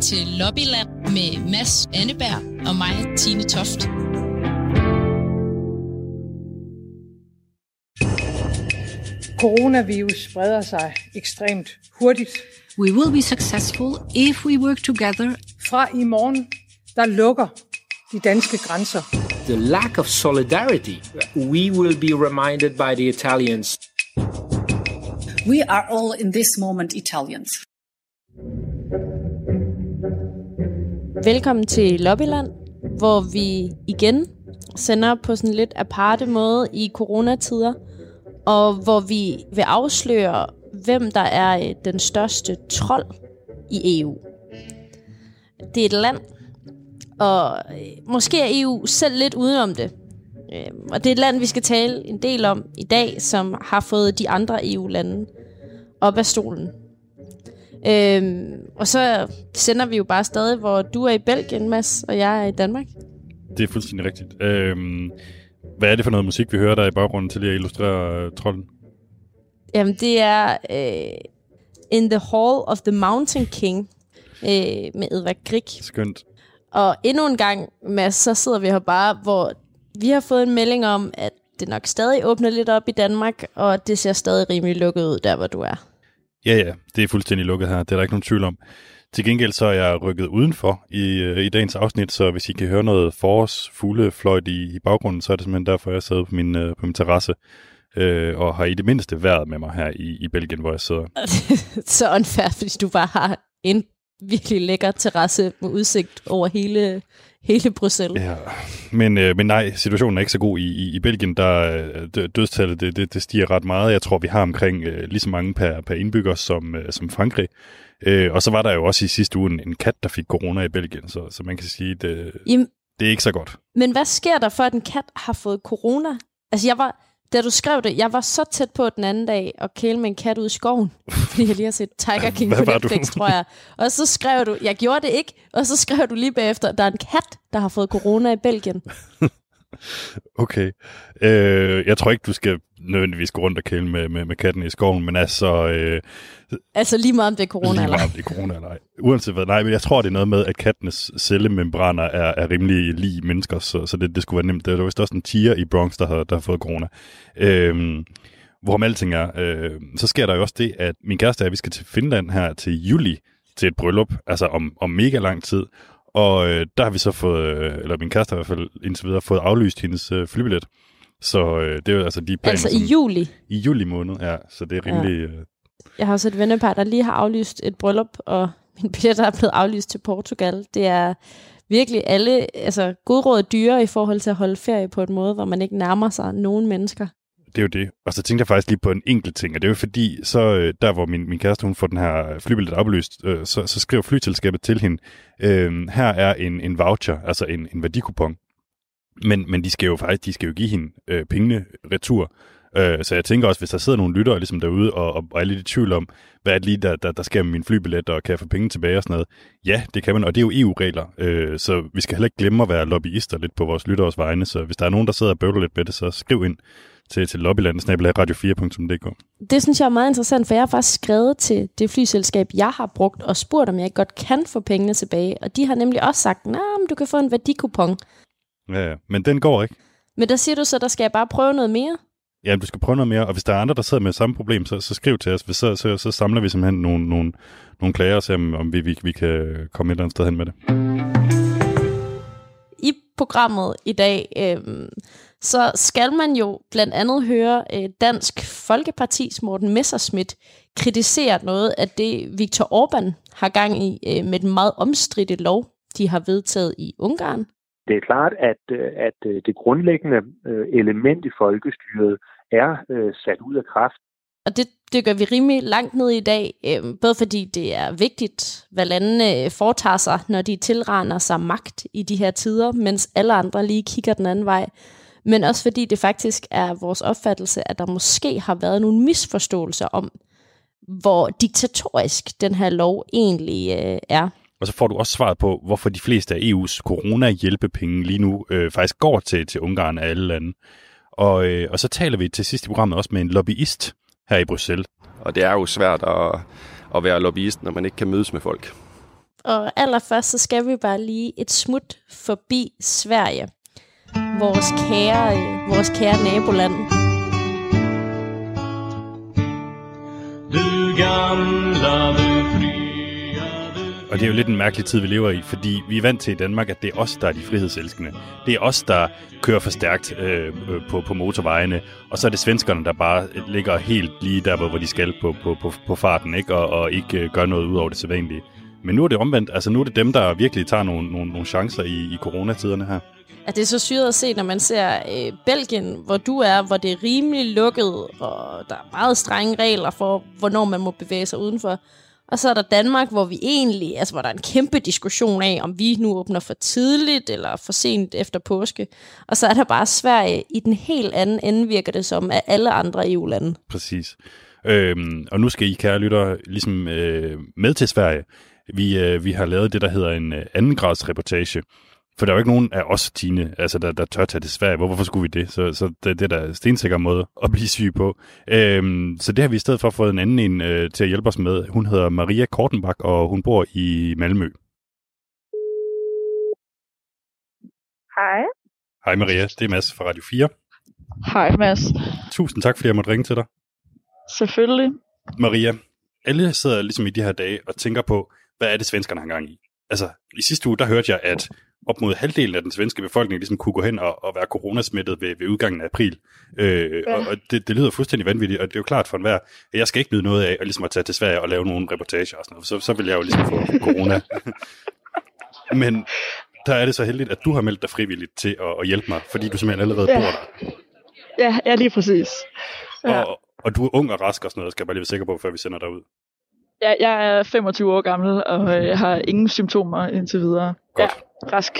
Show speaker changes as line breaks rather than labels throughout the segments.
til Lobbyland med Mads Anneberg og mig, Tine Toft.
Coronavirus spreder sig ekstremt hurtigt.
We will be successful if we work together.
Fra i morgen, der lukker de danske grænser.
The lack of solidarity. We will be reminded by the Italians.
We are all in this moment Italians.
Velkommen til Lobbyland, hvor vi igen sender på sådan lidt aparte måde i coronatider, og hvor vi vil afsløre, hvem der er øh, den største trold i EU. Det er et land, og øh, måske er EU selv lidt udenom det. Øhm, og det er et land, vi skal tale en del om i dag, som har fået de andre EU-lande op af stolen. Øhm, og så sender vi jo bare stadig, hvor du er i Belgien, Mads, og jeg er i Danmark.
Det er fuldstændig rigtigt. Øhm, hvad er det for noget musik, vi hører der i baggrunden til at illustrere uh, trolden?
Jamen, det er øh, In the Hall of the Mountain King øh, med Edvard Grieg.
Skønt.
Og endnu en gang, Mads, så sidder vi her bare, hvor vi har fået en melding om, at det nok stadig åbner lidt op i Danmark, og det ser stadig rimelig lukket ud der, hvor du er.
Ja, ja, det er fuldstændig lukket her. Det er der ikke nogen tvivl om. Til gengæld så er jeg rykket udenfor i, øh, i dagens afsnit, så hvis I kan høre noget forårs fuglefløjt i, i baggrunden, så er det simpelthen derfor, jeg sidder på min, øh, på min terrasse øh, og har i det mindste været med mig her i, i Belgien, hvor jeg sidder.
så unfair, fordi du bare har en virkelig lækker terrasse med udsigt over hele, hele Bruxelles.
Ja, men, øh, men nej, situationen er ikke så god i, i, i Belgien. Der øh, dødstallet det, det, det stiger ret meget. Jeg tror, vi har omkring øh, lige så mange per, per indbygger som, øh, som Frankrig. Øh, og så var der jo også i sidste uge en, en kat, der fik corona i Belgien, så, så man kan sige, det,
Jamen,
det er ikke så godt.
Men hvad sker der for, at en kat har fået corona? Altså, jeg var, da du skrev det, jeg var så tæt på den anden dag at kæle med en kat ud i skoven, fordi jeg lige har set Tiger King på Netflix, tror jeg. Og så skrev du, jeg gjorde det ikke, og så skrev du lige bagefter, der er en kat, der har fået corona i Belgien.
Okay. Øh, jeg tror ikke, du skal nødvendigvis gå rundt og kæle med, med, med katten i skoven, men altså... Øh,
altså lige meget om det er corona
lige
eller
meget om det er corona eller ej. Uanset hvad, nej, men jeg tror, det er noget med, at kattenes cellemembraner er, er rimelig lige mennesker, så, så det, det skulle være nemt. Der var vist også en tiger i Bronx, der har, der har fået corona. Øh, hvorom alting er, øh, så sker der jo også det, at min kæreste og jeg, vi skal til Finland her til juli, til et bryllup, altså om, om mega lang tid. Og øh, der har vi så fået, øh, eller min kæreste har i hvert fald indtil videre, fået aflyst hendes øh, flybillet. Så øh, det er jo altså de planer,
Altså i juli?
I juli måned, ja. Så det er rimelig... Ja. Øh,
Jeg har også et vennepar, der lige har aflyst et bryllup, og min billetter er blevet aflyst til Portugal. Det er virkelig alle, altså godråd dyre i forhold til at holde ferie på en måde, hvor man ikke nærmer sig nogen mennesker.
Det er jo det. Og så tænkte jeg faktisk lige på en enkelt ting, og det er jo fordi, så øh, der hvor min, min kæreste hun får den her flybillet oplyst, øh, så, så skriver flyselskabet til hende, øh, her er en, en voucher, altså en, en værdikupon. Men, men de skal jo faktisk de skal jo give hende øh, pengene retur. Øh, så jeg tænker også, hvis der sidder nogle lyttere ligesom derude og, og, og er lidt i tvivl om, hvad er det lige, der, der, der sker med min flybillet, og kan jeg få penge tilbage og sådan noget. Ja, det kan man, og det er jo EU-regler, øh, så vi skal heller ikke glemme at være lobbyister lidt på vores lytteres vegne, så hvis der er nogen, der sidder og bøvler lidt med det, så skriv ind til, til lobbylandet-radio4.dk.
Det synes jeg er meget interessant, for jeg har faktisk skrevet til det flyselskab, jeg har brugt, og spurgt, om jeg godt kan få pengene tilbage. Og de har nemlig også sagt, at du kan få en værdikupon.
Ja, ja, men den går ikke.
Men der siger du så, der skal jeg bare prøve noget mere?
Ja, du skal prøve noget mere, og hvis der er andre, der sidder med samme problem, så, så skriv til os. Hvis så, så, så samler vi simpelthen nogle, nogle, nogle klager og ser, om, om vi, vi, vi kan komme et eller andet sted hen med det.
I programmet i dag, øh, så skal man jo blandt andet høre øh, Dansk Folkepartis Morten Messerschmidt kritisere noget af det, Viktor Orbán har gang i øh, med den meget omstridte lov, de har vedtaget i Ungarn.
Det er klart, at, at det grundlæggende element i folkestyret er sat ud af kraft.
Og det dykker vi rimelig langt ned i dag, øh, både fordi det er vigtigt, hvad landene foretager sig, når de tilraner sig magt i de her tider, mens alle andre lige kigger den anden vej. Men også fordi det faktisk er vores opfattelse, at der måske har været nogle misforståelser om, hvor diktatorisk den her lov egentlig øh, er.
Og så får du også svaret på, hvorfor de fleste af EU's corona-hjælpepenge lige nu øh, faktisk går til, til Ungarn af alle lande. Og, øh, og så taler vi til sidst i programmet også med en lobbyist her i Bruxelles.
Og det er jo svært at, at være lobbyist, når man ikke kan mødes med folk.
Og allerførst så skal vi bare lige et smut forbi Sverige. Vores kære, øh, vores kære naboland.
Du gamla, du
Og det er jo lidt en mærkelig tid, vi lever i, fordi vi er vant til i Danmark, at det er os, der er de frihedselskende. Det er os, der kører for stærkt øh, øh, på, på motorvejene, og så er det svenskerne, der bare ligger helt lige der, hvor hvor de skal på, på, på, på farten, ikke? Og, og ikke øh, gør noget ud over det sædvanlige. Men nu er det omvendt. Altså nu er det dem, der virkelig tager nogle, nogle, nogle chancer i, i coronatiderne her.
At det er så syret at se, når man ser øh, Belgien, hvor du er, hvor det er rimelig lukket, og der er meget strenge regler for, hvornår man må bevæge sig udenfor. Og så er der Danmark, hvor vi egentlig, altså hvor der er en kæmpe diskussion af, om vi nu åbner for tidligt eller for sent efter påske. Og så er der bare Sverige i den helt anden ende, virker det som, af alle andre EU-lande.
Præcis. Øhm, og nu skal I, kære lytter, ligesom øh, med til Sverige. Vi, øh, vi har lavet det, der hedder en øh, andengrads reportage. For der er jo ikke nogen af os, Tine, altså, der, der tør tage til Sverige. Hvor, hvorfor skulle vi det? Så, så det, det er da stensikker måde at blive syg på. Øhm, så det har vi i stedet for fået en anden en øh, til at hjælpe os med. Hun hedder Maria Kortenbach, og hun bor i Malmø.
Hej.
Hej Maria, det er Mads fra Radio 4.
Hej, Mads.
Tusind tak, fordi jeg måtte ringe til dig.
Selvfølgelig.
Maria, alle sidder ligesom i de her dage og tænker på, hvad er det, svenskerne har gang i? Altså, i sidste uge, der hørte jeg, at op mod halvdelen af den svenske befolkning ligesom kunne gå hen og, og være coronasmittet ved, ved udgangen af april. Øh,
Ja.
Og, og det, det lyder fuldstændig vanvittigt, og det er jo klart for enhver, at jeg skal ikke nyde noget af at, ligesom at tage til Sverige og lave nogle reportager og sådan noget, så, så vil jeg jo ligesom få corona. Men der er det så heldigt, at du har meldt dig frivilligt til at, at hjælpe mig, fordi du simpelthen allerede
Ja.
bor der.
Ja, ja lige præcis. Ja.
Og, og du er ung og rask og sådan noget, skal jeg bare lige være sikker på, før vi sender dig ud.
Ja, jeg er 25 år gammel, og øh, jeg har ingen symptomer indtil videre.
Godt.
Ja, rask.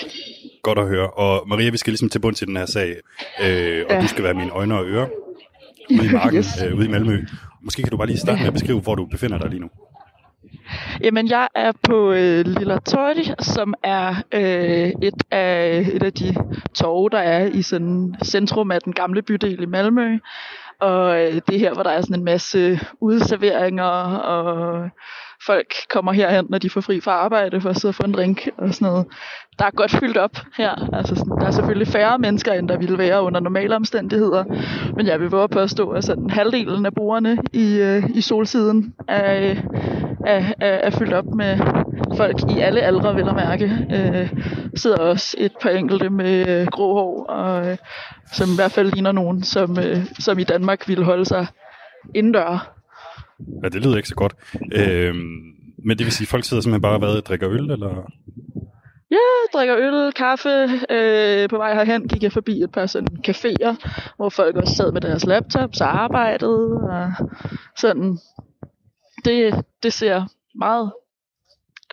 Godt at høre. Og Maria, vi skal ligesom til bunds i den her sag, øh, og
Ja.
du skal være mine øjne og ører ude i marken,
Yes.
øh, ude i Malmø. Måske kan du bare lige starte med at beskrive, hvor du befinder dig lige nu.
Jamen, jeg er på øh, Lilla Torg, som er øh, et, af, et af de torve, der er i sådan centrum af den gamle bydel i Malmø. Og det er her, hvor der er sådan en masse udserveringer, og folk kommer herhen, når de får fri fra arbejde for at sidde og få en drink og sådan noget. Der er godt fyldt op her. Altså, sådan, der er selvfølgelig færre mennesker, end der ville være under normale omstændigheder. Men jeg vil våge at stå, at sådan halvdelen af brugerne i, øh, i solsiden er, øh, er, er, er fyldt op med folk i alle aldre, vil jeg mærke. Øh, sidder også et par enkelte med øh, grå hår, og, øh, som i hvert fald ligner nogen, som, øh, som i Danmark ville holde sig indendør.
Ja, det lyder ikke så godt. Øh, men det vil sige, at folk sidder simpelthen bare og hvad, drikker øl, eller?
Ja, drikker øl, kaffe. Øh, på vej herhen gik jeg forbi et par sådan caféer, hvor folk også sad med deres laptops og arbejdede. Og sådan. Det, det ser meget,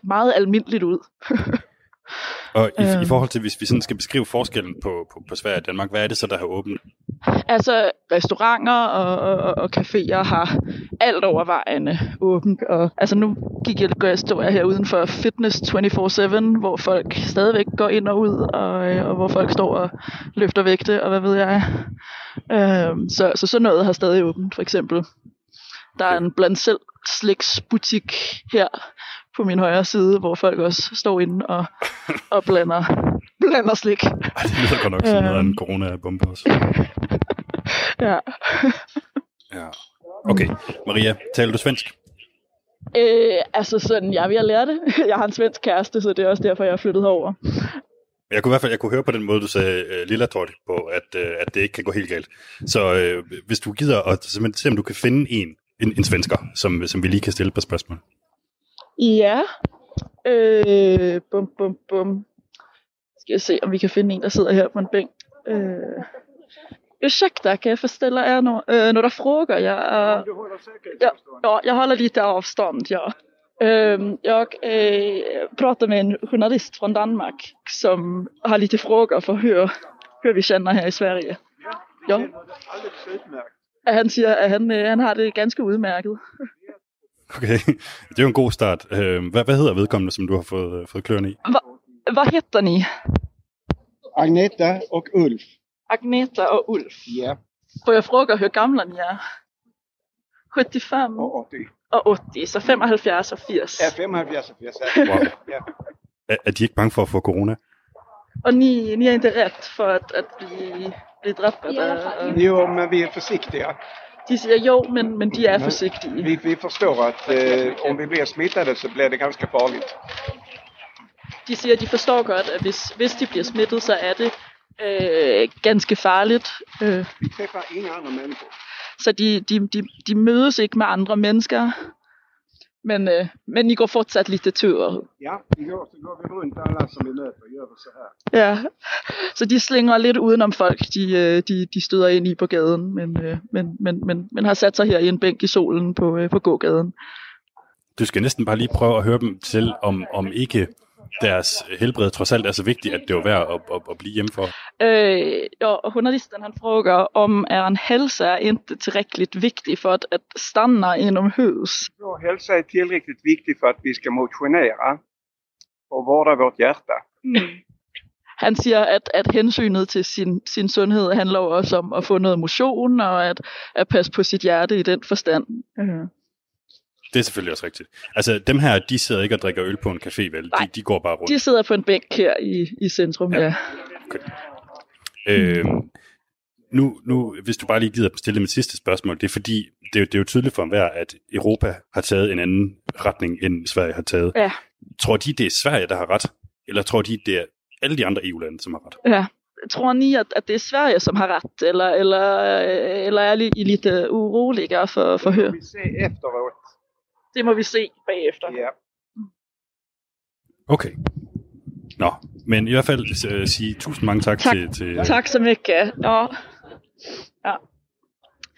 meget almindeligt ud.
Og i, i
Øhm.
forhold til, hvis vi sådan skal beskrive forskellen på, på, på Sverige og Danmark, hvad er det så, der har åbent?
Altså, restauranter og, og, og caféer har alt overvejende åbent. Og, altså, nu gik jeg, jeg, står jeg her uden for Fitness 24-7, hvor folk stadigvæk går ind og ud, og, øh, og hvor folk står og løfter vægte, og hvad ved jeg. Øhm, så, så sådan noget har stadig åbent, for eksempel. Der er en blandt selv sliksbutik her på min højre side, hvor folk også står inde og, og blander, blander slik.
Ej, det lyder godt nok som noget af en
Øhm.
corona-bombe også.
Ja.
Ja. Okay, Maria, taler du svensk?
Øh, altså sådan, jeg at lære det. Jeg har en svensk kæreste, så det er også derfor, jeg er flyttet herover.
Jeg kunne i hvert fald jeg kunne høre på den måde, du sagde uh, lilla Torg på, at, uh, at det ikke kan gå helt galt. Så uh, hvis du gider at simpelthen se, om du kan finde en, en, en svensker, som, som vi lige kan stille på spørgsmål.
Ja. Øh, bum, bum, bum. Skal jeg se, om vi kan finde en, der sidder her på en bænk. Øh. Ursäkta, kan jag få ställa er no øh, några frågor? Jag, äh, ja, ja, jag håller lite avstånd, ja. Øhm, jag øh, pratar med en journalist från Danmark som har lite frågor för hur, hur vi känner här i Sverige. Ja. At han siger, at han, øh, han har det ganske udmærket.
Okay, det er jo en god start. Uh, hvad, hvad hedder vedkommende, som du har fået, uh, fået kløerne i?
Va, vad heter ni?
Agneta och Ulf.
Agneta och Ulf.
Ja.
Får jag fråga hur gamla ni är? 75?
Och 80.
og 80, så 75 og 80.
Ja, 75 og 80. Ja.
Wow.
Ja.
Er, er de ikke bange for at få corona?
Og ni, ni er ikke rätt for at, at blive, blive drabbet af... af-
Jo, men vi är försiktiga.
De siger jo, men, men de er forsigtige.
Vi, vi förstår att eh, om vi blir smittade så blir det ganska farligt.
De siger, at de forstår godt, at hvis, hvis de bliver smittet, så er det øh, ganske farligt. Øh,
Vi träffar inga andra människor.
så de, de, de, de mødes ikke med andre mennesker. Men, øh, men I går fortsat lite ture.
Ja, igår så går vi runt alla som vi möter och gör vi så här.
Ja, så de slinger lidt udenom folk, de, øh, de, de støder ind i på gaden, men, øh, men, men, men, men har sat sig her i en bænk i solen på, øh, på gågaden.
Du skal næsten bare lige prøve at høre dem til, om, om ikke deres helbred trods alt er så vigtigt, at det er værd at, at, at blive hjemme for.
Øh, ja, og journalisten han frågar om er en hälsa är inte tillräckligt viktig för att, att stanna inomhus.
Vår hälsa är tillräckligt viktig för att vi ska motionera och vårda vårt hjärta.
Han siger, at, at hensynet til sin, sin sundhed handler også om at få noget motion og at, at passe på sit hjerte i den forstand. Øh.
Det er selvfølgelig også rigtigt. Altså, dem her, de sidder ikke og drikker øl på en café, vel? De, de går bare rundt.
De sidder på en bænk her i, i centrum, ja. ja.
Øh, nu, nu, hvis du bare lige gider stille mit sidste spørgsmål, det er fordi, det er, jo- det er jo tydeligt for enhver, at Europa har taget en anden retning, end Sverige har taget.
Ja.
Tror de, det er Sverige, der har ret? Eller tror de, det er alle de andre EU-lande, som har ret?
Ja. Tror ni at, at det er Sverige, som har ret, eller, eller, øh, eller er I lite oroliga for, for hør?
Vi ser efteråt.
Det må vi se bagefter.
Ja.
Okay. Nå, men i hvert fald uh, sige tusind mange tak,
Tak.
til, til
Tak så mycket. Ja. ja.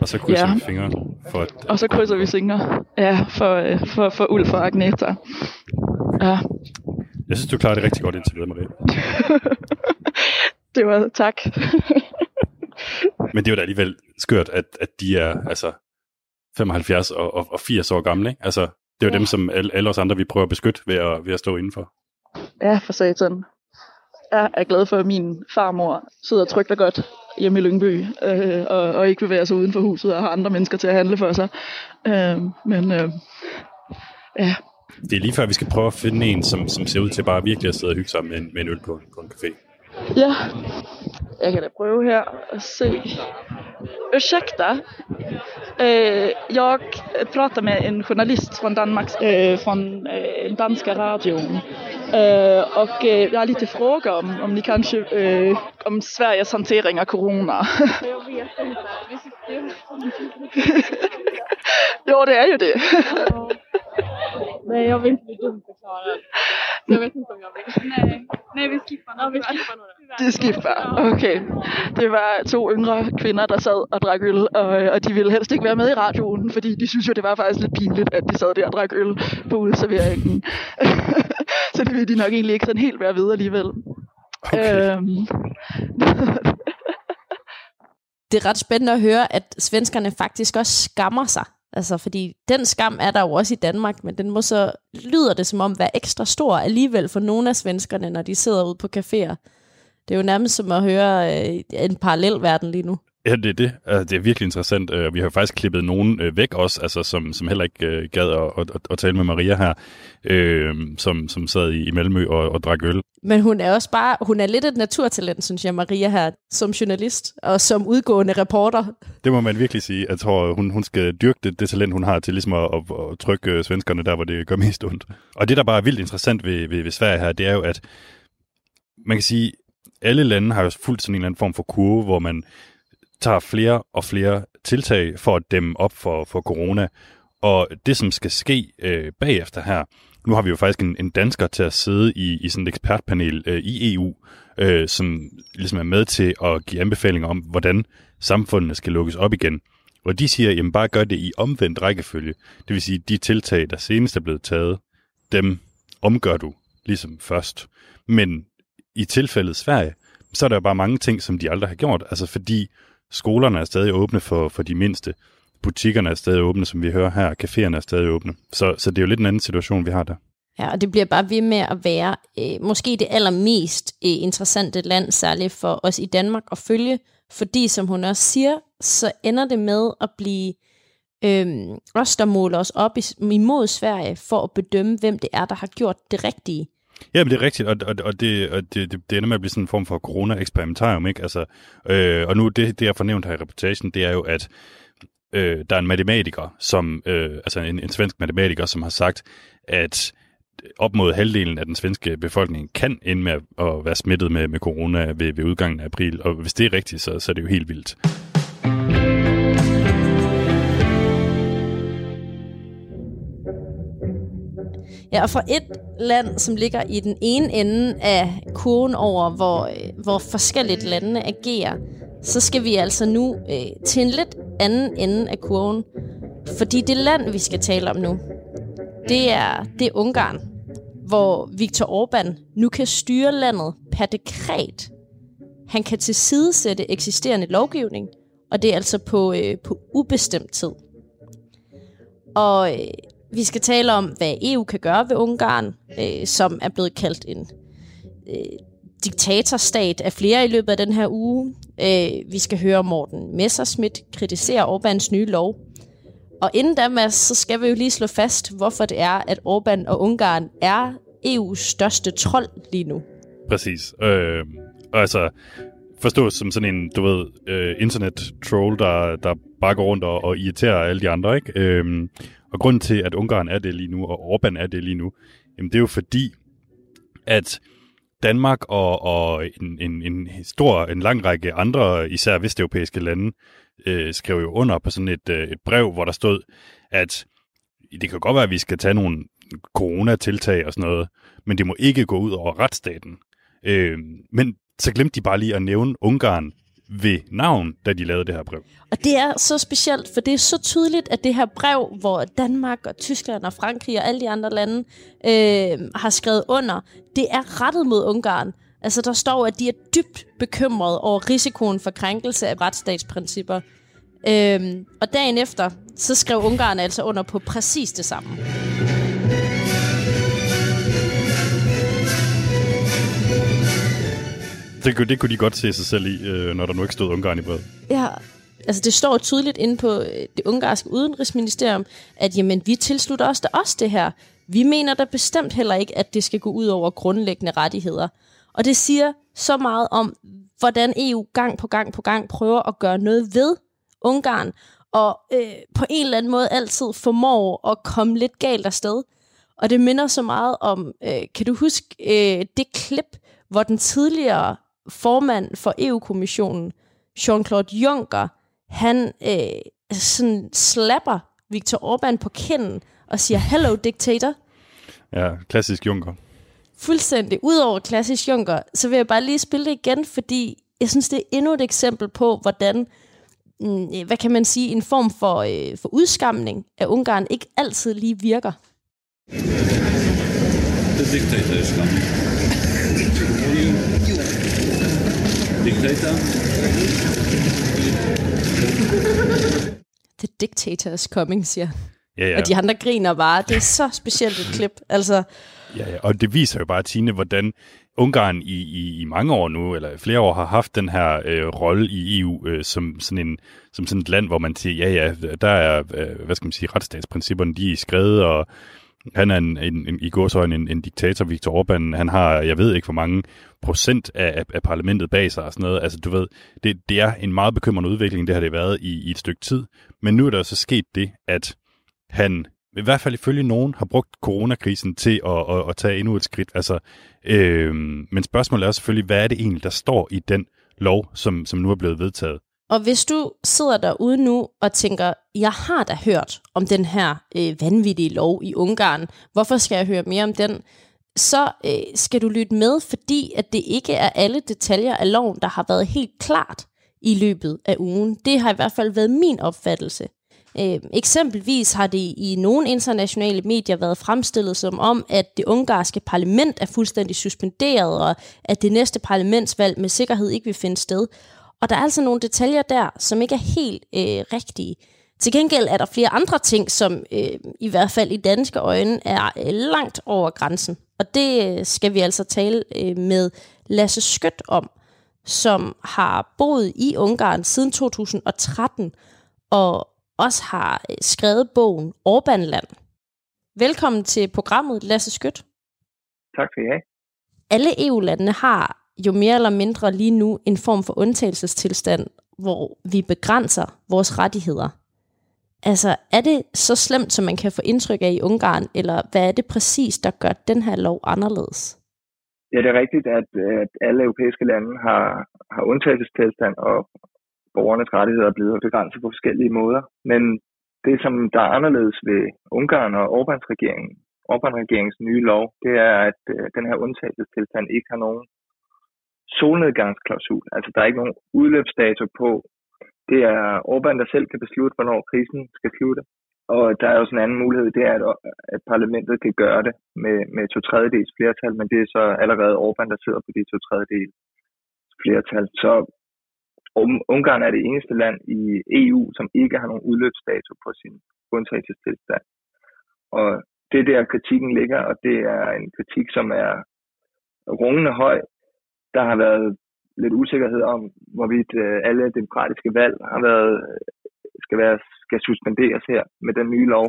og så krydser
Ja.
vi fingre for, at
Og så krydser vi fingre ja, for, øh, for, for Ulf og Agneta. Ja,
jeg synes, du klarer det rigtig godt indtil videre, Maria.
det var tak.
Men det er jo da alligevel skørt, at, at de er altså 75 og, og, og 80 år gamle, ikke? Altså, det er jo
Ja.
dem, som alle, alle os andre, vi prøver at beskytte ved at, ved at stå indenfor.
Ja, for satan. Jeg er glad for, at min farmor sidder trygt og godt hjemme i Lyngby, øh, og, og ikke bevæger sig uden for huset og har andre mennesker til at handle for sig. Øh, men øh, ja,
Det er lige før, vi skal prøve at finde en, som, som ser ud til bare virkelig at sidde og hygge sammen med en, med en øl på, på en café.
ja, jeg kan da prøve her og se. Ursäkta, eh, jag pratar med en journalist från Danmarks, eh, från eh, danska radion. Eh, och eh, jag har lite frågor om, om ni kanske, eh, om Sveriges hantering av corona.
Jag vet inte.
ja, det är ju det.
Nej, jag vill inte bli dumförklarad. Så jag vet inte om jag vill. Nej, nej vi skippar nog. Ja, vi.
De skipper. Okay. Det var to yngre kvinder, der sad og drak øl, og, og de ville helst ikke være med i radioen, fordi de synes jo, det var faktisk lidt pinligt, at de sad der og drak øl på udserveringen. Så det ville de nok egentlig ikke sådan helt være ved alligevel.
Okay.
Øhm,
det er ret spændende at høre, at svenskerne faktisk også skammer sig. Altså, fordi den skam er der jo også i Danmark, men den må så, lyder det som om, være ekstra stor alligevel for nogle af svenskerne, når de sidder ude på caféer. Det er jo nærmest som at høre øh, en parallel verden lige nu.
Ja, det er det. Altså, det er virkelig interessant. Øh, Vi har faktisk klippet nogen øh, væk også, altså, som, som heller ikke øh, gad at, at, at, tale med Maria her, øh, som, som sad i, Malmø og, og drak øl.
Men hun er også bare, hun er lidt et naturtalent, synes jeg, Maria her, som journalist og som udgående reporter.
Det må man virkelig sige. Jeg tror, hun, hun skal dyrke det, det talent, hun har til ligesom at, at, at trykke svenskerne der, hvor det gør mest ondt. Og det, der bare er vildt interessant ved, ved, ved Sverige her, det er jo, at man kan sige, alle lande har jo fuldt sådan en eller anden form for kurve, hvor man tager flere og flere tiltag for at dæmme op for, for corona. Og det, som skal ske øh, bagefter her, nu har vi jo faktisk en, en dansker til at sidde i, i sådan et ekspertpanel øh, i EU, øh, som ligesom er med til at give anbefalinger om, hvordan samfundene skal lukkes op igen. Og de siger, jamen bare gør det i omvendt rækkefølge. Det vil sige, de tiltag, der senest er blevet taget, dem omgør du ligesom først. Men i tilfældet Sverige, så er der jo bare mange ting, som de aldrig har gjort. Altså fordi skolerne er stadig åbne for, for de mindste. Butikkerne er stadig åbne, som vi hører her. Caféerne er stadig åbne. Så, så det er jo lidt en anden situation, vi har der.
Ja, og det bliver bare ved med at være øh, måske det allermest øh, interessante land, særligt for os i Danmark at følge, fordi som hun også siger, så ender det med at blive øh, os, der måler os op imod Sverige for at bedømme, hvem det er, der har gjort det rigtige.
Ja, men det er rigtigt, og, og, og, det, og det, det, det ender med at blive sådan en form for corona-eksperimentarium, ikke? Altså, øh, og nu det, det, jeg fornævnt her i reportagen, det er jo, at øh, der er en matematiker, som, øh, altså en, en svensk matematiker, som har sagt, at op mod halvdelen af den svenske befolkning kan ende med at være smittet med, med corona ved, ved udgangen af april. Og hvis det er rigtigt, så, så er det jo helt vildt.
Ja, og for et land, som ligger i den ene ende af kurven over, hvor, øh, hvor forskelligt landene agerer, så skal vi altså nu øh, til en lidt anden ende af kurven. Fordi det land, vi skal tale om nu, det er, det er Ungarn, hvor Viktor Orbán nu kan styre landet per dekret. Han kan tilsidesætte eksisterende lovgivning, og det er altså på, øh, på ubestemt tid. Og øh, vi skal tale om, hvad EU kan gøre ved Ungarn, øh, som er blevet kaldt en øh, diktatorstat af flere i løbet af den her uge. Øh, vi skal høre Morten Messerschmidt kritisere Orbáns nye lov. Og inden da, Mads, så skal vi jo lige slå fast, hvorfor det er, at Orbán og Ungarn er EU's største trold lige nu.
Præcis. Øh, altså, forstås som sådan en, du ved, øh, internet-troll, der, der bare går rundt og, og irriterer alle de andre, ikke? Øh, og grunden til, at Ungarn er det lige nu, og Orbán er det lige nu, jamen det er jo fordi, at Danmark og, og en, en, en stor, en lang række andre, især vesteuropæiske lande, øh, skrev jo under på sådan et, øh, et brev, hvor der stod, at det kan godt være, at vi skal tage nogle coronatiltag og sådan noget, men det må ikke gå ud over retsstaten. Øh, men så glemte de bare lige at nævne Ungarn ved navn, da de lavede det her brev.
Og det er så specielt, for det er så tydeligt, at det her brev, hvor Danmark og Tyskland og Frankrig og alle de andre lande øh, har skrevet under, det er rettet mod Ungarn. Altså der står, at de er dybt bekymrede over risikoen for krænkelse af retsstatsprincipper. Øhm, og dagen efter, så skrev Ungarn altså under på præcis det samme.
Det, kunne, det kunne de godt se sig selv i, øh, når der nu ikke stod Ungarn i brevet.
Ja, altså det står tydeligt inde på øh, det ungarske udenrigsministerium, at jamen, vi tilslutter os da også det her. Vi mener da bestemt heller ikke, at det skal gå ud over grundlæggende rettigheder. Og det siger så meget om, hvordan EU gang på gang på gang prøver at gøre noget ved Ungarn, og øh, på en eller anden måde altid formår at komme lidt galt afsted. Og det minder så meget om, øh, kan du huske øh, det klip, hvor den tidligere formand for EU-kommissionen, Jean-Claude Juncker, han øh, sådan slapper Viktor Orbán på kinden og siger, hello dictator.
Ja, klassisk Juncker.
Fuldstændig. Udover klassisk Juncker, så vil jeg bare lige spille det igen, fordi jeg synes, det er endnu et eksempel på, hvordan mm, hvad kan man sige, en form for, øh, for udskamning af Ungarn ikke altid lige virker.
The dictator is coming. Dictator.
The dictator is coming, siger.
Ja, ja.
Og de andre griner bare. Det er så specielt et klip. Altså,
Ja, ja, og det viser jo bare, Tine, hvordan Ungarn i, i, i mange år nu, eller flere år, har haft den her øh, rolle i EU øh, som, sådan en, som sådan et land, hvor man siger, ja, ja, der er, øh, hvad skal man sige, retsstatsprincipperne, de er skrevet, og han er en, en, en, i gåsøjne en, en diktator, Viktor Orbán. Han har, jeg ved ikke, hvor mange procent af, af parlamentet bag sig og sådan noget. Altså, du ved, det, det er en meget bekymrende udvikling, det har det været i, i et stykke tid. Men nu er der så sket det, at han i hvert fald ifølge nogen, har brugt coronakrisen til at, at, at tage endnu et skridt. Altså, øh, men spørgsmålet er selvfølgelig, hvad er det egentlig, der står i den lov, som, som nu er blevet vedtaget?
Og hvis du sidder derude nu og tænker, jeg har da hørt om den her øh, vanvittige lov i Ungarn, hvorfor skal jeg høre mere om den? Så øh, skal du lytte med, fordi at det ikke er alle detaljer af loven, der har været helt klart i løbet af ugen. Det har i hvert fald været min opfattelse. Øh, eksempelvis har det i nogle internationale medier været fremstillet som om, at det ungarske parlament er fuldstændig suspenderet, og at det næste parlamentsvalg med sikkerhed ikke vil finde sted. Og der er altså nogle detaljer der, som ikke er helt øh, rigtige. Til gengæld er der flere andre ting, som øh, i hvert fald i danske øjne er øh, langt over grænsen. Og det øh, skal vi altså tale øh, med Lasse Skødt om, som har boet i Ungarn siden 2013, og også har øh, skrevet bogen Orbanland. Velkommen til programmet, Lasse Skødt.
Tak skal I have.
Alle EU-landene har jo mere eller mindre lige nu en form for undtagelsestilstand, hvor vi begrænser vores rettigheder. Altså, er det så slemt, som man kan få indtryk af i Ungarn, eller hvad er det præcis, der gør den her lov anderledes?
Ja, det er rigtigt, at, at alle europæiske lande har, har undtagelsestilstand, og borgernes rettigheder er blevet begrænset på forskellige måder. Men det, som der er anderledes ved Ungarn og Orbáns regering, Orbán-regeringens nye lov, det er, at øh, den her undtagelsestilstand ikke har nogen solnedgangsklausul. Altså, der er ikke nogen udløbsdato på, det er Orbán, der selv kan beslutte, hvornår krisen skal slutte. Og der er jo en anden mulighed, det er, at, at parlamentet kan gøre det med, med to tredjedels flertal, men det er så allerede Orbán, der sidder på de to tredjedels flertal. Så Ungarn er det eneste land i EU, som ikke har nogen udløbsdato på sin undtagelsestilstand. Og det er der kritikken ligger, og det er en kritik, som er rungende høj. Der har været lidt usikkerhed om, hvorvidt øh, alle demokratiske valg har været, skal, være, skal suspenderes her med den nye lov.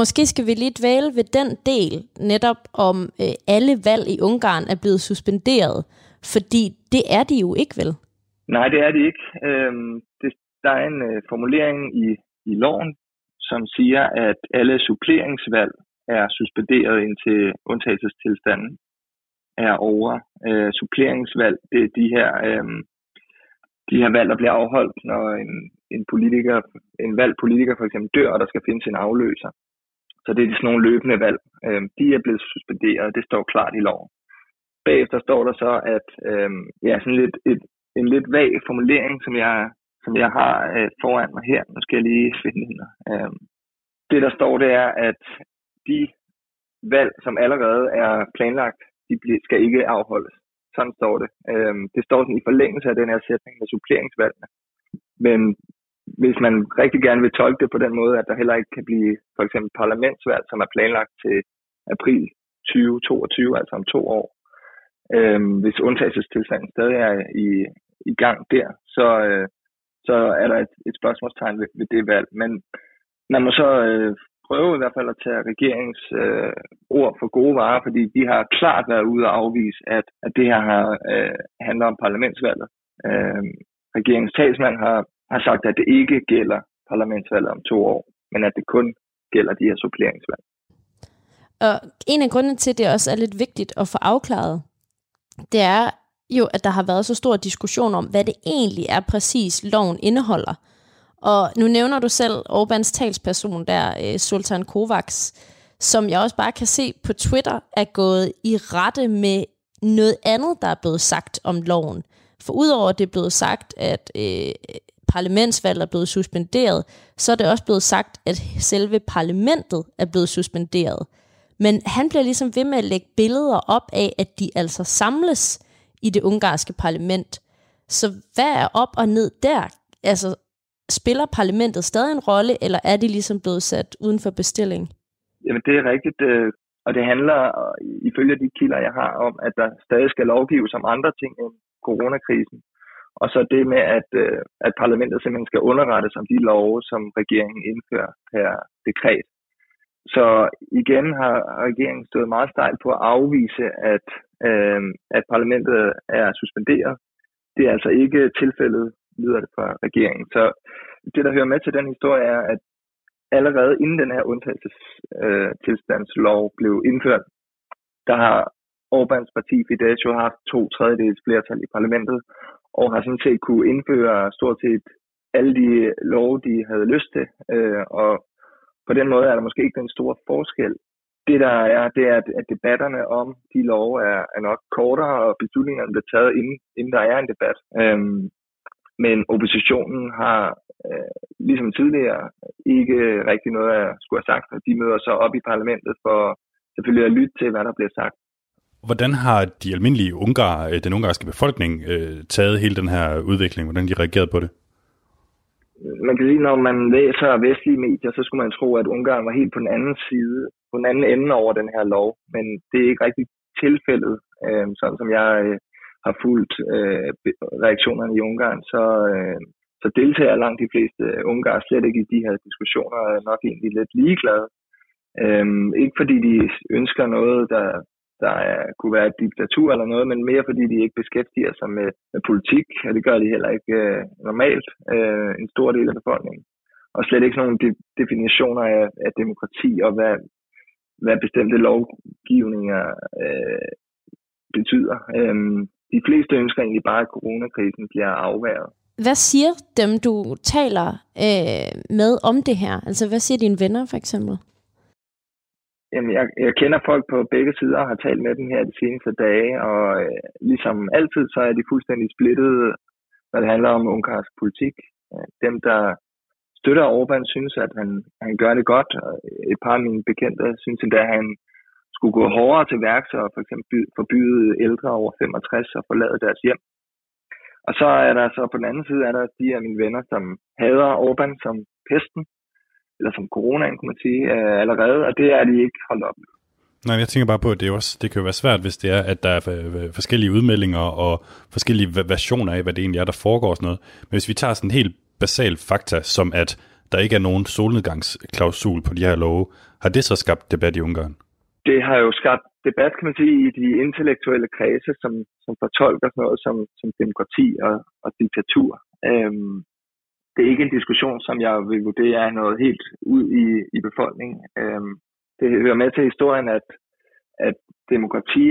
Måske skal vi lige dvæle ved den del, netop om øh, alle valg i Ungarn er blevet suspenderet, fordi det er de jo ikke, vel?
Nej, det er de ikke. Øhm, det, der er en øh, formulering i, i loven, som siger, at alle suppleringsvalg er suspenderet indtil undtagelsestilstanden er over. Øh, suppleringsvalg, det er de her, øh, de her valg, der bliver afholdt, når en, en politiker, en valg politiker for eksempel dør, og der skal findes en afløser. Så det er sådan nogle løbende valg. Øh, de er blevet suspenderet, det står klart i loven. Bagefter står der så, at øh, ja, sådan lidt, et, en lidt vag formulering, som jeg, som jeg har øh, foran mig her. Nu skal jeg lige finde den. Øh, det, der står, det er, at de valg, som allerede er planlagt de skal ikke afholdes. Sådan står det. Øhm, det står sådan i forlængelse af den her sætning med suppleringsvalgene. Men hvis man rigtig gerne vil tolke det på den måde, at der heller ikke kan blive for eksempel parlamentsvalg, som er planlagt til april 2022, altså om to år, øhm, hvis undtagelsestilstanden stadig er i, i gang der, så, øh, så er der et, et spørgsmålstegn ved, ved det valg. Men man må så øh, prøve i hvert fald at tage regeringens øh, ord for gode varer, fordi de har klart været ude og afvise, at, at det her har, øh, handler om parlamentsvalget. Øh, regeringens talsmand har, har sagt, at det ikke gælder parlamentsvalget om to år, men at det kun gælder de her suppleringsvalg.
Og en af grundene til, at det også er lidt vigtigt at få afklaret, det er jo, at der har været så stor diskussion om, hvad det egentlig er præcis, loven indeholder. Og nu nævner du selv Orbans talsperson der, øh, Sultan Kovacs, som jeg også bare kan se på Twitter, er gået i rette med noget andet, der er blevet sagt om loven. For udover det er blevet sagt, at øh, parlamentsvalget er blevet suspenderet, så er det også blevet sagt, at selve parlamentet er blevet suspenderet. Men han bliver ligesom ved med at lægge billeder op af, at de altså samles i det ungarske parlament. Så hvad er op og ned der? Altså, spiller parlamentet stadig en rolle, eller er de ligesom blevet sat uden for bestilling?
Jamen, det er rigtigt. Øh, og det handler, ifølge de kilder, jeg har, om, at der stadig skal lovgives om andre ting end coronakrisen. Og så det med, at, øh, at parlamentet simpelthen skal underrettes om de love, som regeringen indfører per dekret. Så igen har regeringen stået meget stejlt på at afvise, at, øh, at parlamentet er suspenderet. Det er altså ikke tilfældet lyder det fra regeringen. Så det, der hører med til den historie, er, at allerede inden den her undtagelsestilstandslov øh, blev indført, der har Orbáns parti Fidesz jo haft to tredjedels flertal i parlamentet, og har sådan set kunne indføre stort set alle de love, de havde lyst til. Øh, og på den måde er der måske ikke den store forskel. Det der er, det er, at debatterne om de love er, er nok kortere, og beslutningerne bliver taget, inden, inden der er en debat. Øhm, men oppositionen har øh, ligesom tidligere ikke rigtig noget at skulle have sagt, og de møder så op i parlamentet for selvfølgelig at lytte til, hvad der bliver sagt.
Hvordan har de almindelige ungar, øh, den ungarske befolkning, øh, taget hele den her udvikling? Hvordan de reageret på det?
Man kan sige, når man læser vestlige medier, så skulle man tro, at Ungarn var helt på den anden side, på den anden ende over den her lov. Men det er ikke rigtig tilfældet, øh, sådan som jeg øh, har fulgt øh, reaktionerne i Ungarn, så, øh, så deltager langt de fleste øh, ungarer slet ikke i de her diskussioner, og er nok egentlig lidt ligeglade. Øhm, ikke fordi de ønsker noget, der, der er, kunne være et diktatur eller noget, men mere fordi de ikke beskæftiger sig med, med politik, og det gør de heller ikke øh, normalt, øh, en stor del af befolkningen. Og slet ikke nogen de, definitioner af, af demokrati og hvad, hvad bestemte lovgivninger øh, betyder. Øhm, de fleste ønsker egentlig bare, at coronakrisen bliver afværget.
Hvad siger dem, du taler øh, med om det her? Altså, hvad siger dine venner for eksempel?
Jamen, jeg, jeg kender folk på begge sider og har talt med dem her de seneste dage, og øh, ligesom altid, så er de fuldstændig splittet, når det handler om ungarsk politik. Øh, dem, der støtter Orbán, synes, at han, han gør det godt. Et par af mine bekendte synes endda, at han skulle gå hårdere til værks og for eksempel forbyde ældre over 65 og forlade deres hjem. Og så er der så på den anden side, er der de af mine venner, som hader Orbán som pesten, eller som coronaen, kunne man sige, øh, allerede, og det er de ikke holdt op med.
Nej, jeg tænker bare på, at det, også, det kan jo være svært, hvis det er, at der er øh, øh, forskellige udmeldinger og forskellige versioner af, hvad det egentlig er, der foregår og sådan noget. Men hvis vi tager sådan en helt basal fakta, som at der ikke er nogen solnedgangsklausul på de her love, har det så skabt debat i Ungarn?
Det har jo skabt debat, kan man sige, i de intellektuelle kredse, som, som fortolker sådan noget som, som demokrati og, og diktatur. Øhm, det er ikke en diskussion, som jeg vil vurdere er noget helt ud i, i befolkningen. Øhm, det hører med til historien, at, at demokrati,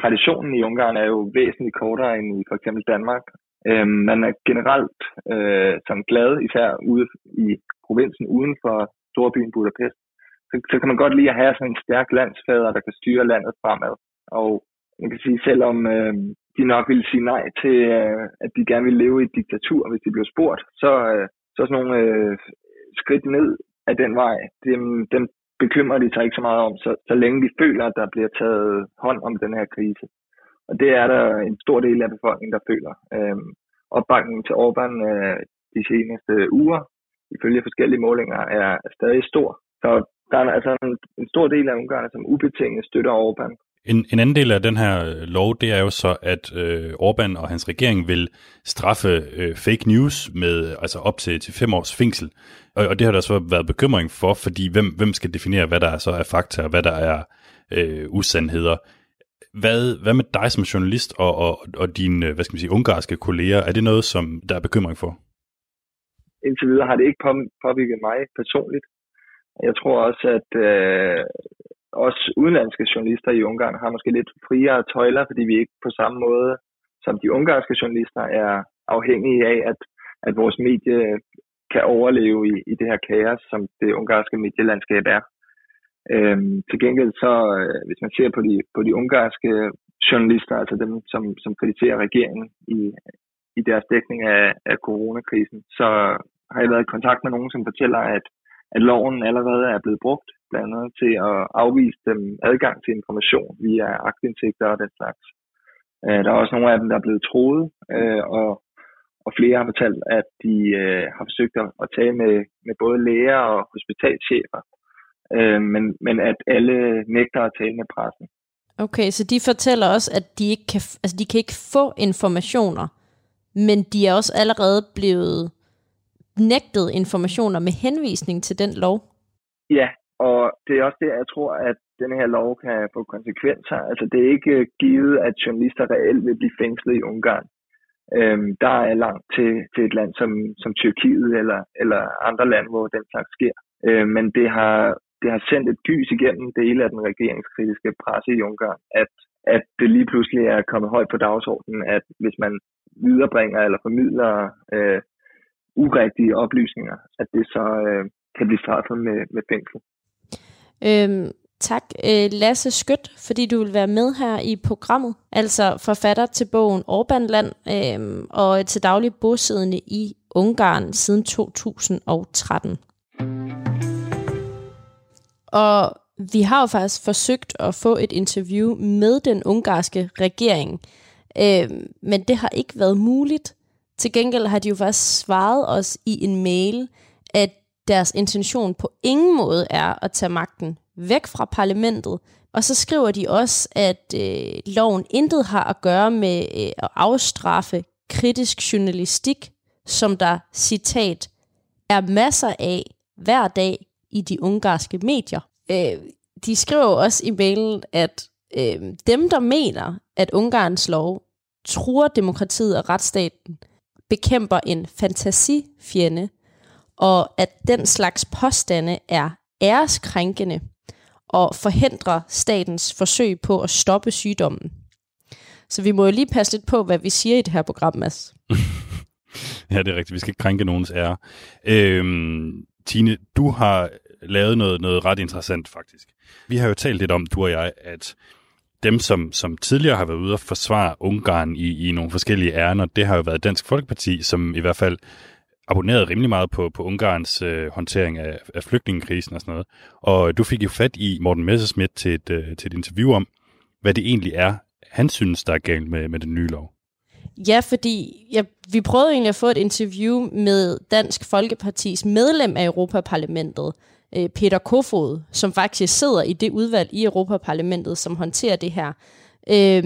traditionen i Ungarn er jo væsentligt kortere end i for eksempel Danmark. Øhm, man er generelt øh, som glad, især ude i provinsen uden for storbyen Budapest. Så, så kan man godt lide at have sådan en stærk landsfader, der kan styre landet fremad. Og man kan sige, selvom øh, de nok ville sige nej til, øh, at de gerne ville leve i et diktatur, hvis de blev spurgt, så, øh, så sådan nogle øh, skridt ned af den vej, dem, dem bekymrer de sig ikke så meget om, så, så længe de føler, at der bliver taget hånd om den her krise. Og det er der en stor del af befolkningen, der føler. Øh, opbakningen til Orbán øh, de seneste uger, ifølge forskellige målinger, er stadig stor. Så der er altså en, en stor del af Ungarn, som ubetinget støtter Orbán.
En, en anden del af den her øh, lov, det er jo så, at øh, Orbán og hans regering vil straffe øh, fake news med altså op til, til fem års fængsel. Og, og det har der så været bekymring for, fordi hvem, hvem skal definere, hvad der er så er fakta, og hvad der er øh, usandheder. Hvad, hvad med dig som journalist og, og, og dine hvad skal man sige, ungarske kolleger? Er det noget, som der er bekymring for?
Indtil videre har det ikke påvirket mig personligt. Jeg tror også, at øh, os udenlandske journalister i Ungarn har måske lidt friere tøjler, fordi vi ikke på samme måde som de ungarske journalister er afhængige af, at, at vores medie kan overleve i, i det her kaos, som det ungarske medielandskab er. Øhm, til gengæld så, øh, hvis man ser på de, på de ungarske journalister, altså dem, som, som kritiserer regeringen i, i deres dækning af, af coronakrisen, så har jeg været i kontakt med nogen, som fortæller, at, at loven allerede er blevet brugt, blandt andet til at afvise dem adgang til information via aktindsigter og den slags. Øh, der er også nogle af dem, der er blevet troet, øh, og, og flere har fortalt, at de øh, har forsøgt at, at tale med, med både læger og hospitalchefer, øh, men, men at alle nægter at tale med pressen.
Okay, så de fortæller også, at de ikke kan, altså de kan ikke få informationer, men de er også allerede blevet nægtet informationer med henvisning til den lov?
Ja, og det er også det, jeg tror, at den her lov kan få konsekvenser. Altså det er ikke øh, givet, at journalister reelt vil blive fængslet i Ungarn. Øhm, der er langt til, til et land som, som Tyrkiet eller, eller andre lande, hvor den slags sker. Øhm, men det har, det har sendt et gys igennem dele af den regeringskritiske presse i Ungarn, at, at det lige pludselig er kommet højt på dagsordenen, at hvis man viderebringer eller formidler øh, urigtige oplysninger, at det så øh, kan blive straffet med, med fængsel.
Øhm, tak, øh, Lasse Skødt, fordi du vil være med her i programmet. Altså forfatter til bogen Orbanland øh, og til daglig bosiddende i Ungarn siden 2013. Og vi har jo faktisk forsøgt at få et interview med den ungarske regering, øh, men det har ikke været muligt. Til gengæld har de jo faktisk svaret os i en mail, at deres intention på ingen måde er at tage magten væk fra parlamentet. Og så skriver de også, at øh, loven intet har at gøre med øh, at afstraffe kritisk journalistik, som der, citat, er masser af hver dag i de ungarske medier. Øh, de skriver også i mailen, at øh, dem, der mener, at Ungarns lov truer demokratiet og retsstaten, bekæmper en fantasifjende, og at den slags påstande er æreskrænkende og forhindrer statens forsøg på at stoppe sygdommen. Så vi må jo lige passe lidt på, hvad vi siger i det her program, Mads.
ja, det er rigtigt. Vi skal ikke krænke nogens ære. Øhm, Tine, du har lavet noget, noget ret interessant faktisk. Vi har jo talt lidt om, du og jeg, at dem, som, som tidligere har været ude og forsvare Ungarn i, i nogle forskellige ærner, det har jo været Dansk Folkeparti, som i hvert fald abonnerede rimelig meget på, på Ungarns øh, håndtering af, af flygtningekrisen og sådan noget. Og du fik jo fat i Morten Messerschmidt til et, øh, til et interview om, hvad det egentlig er, han synes, der er galt med, med den nye lov.
Ja, fordi ja, vi prøvede egentlig at få et interview med Dansk Folkepartis medlem af Europaparlamentet, øh, Peter Kofod, som faktisk sidder i det udvalg i Europaparlamentet, som håndterer det her øh,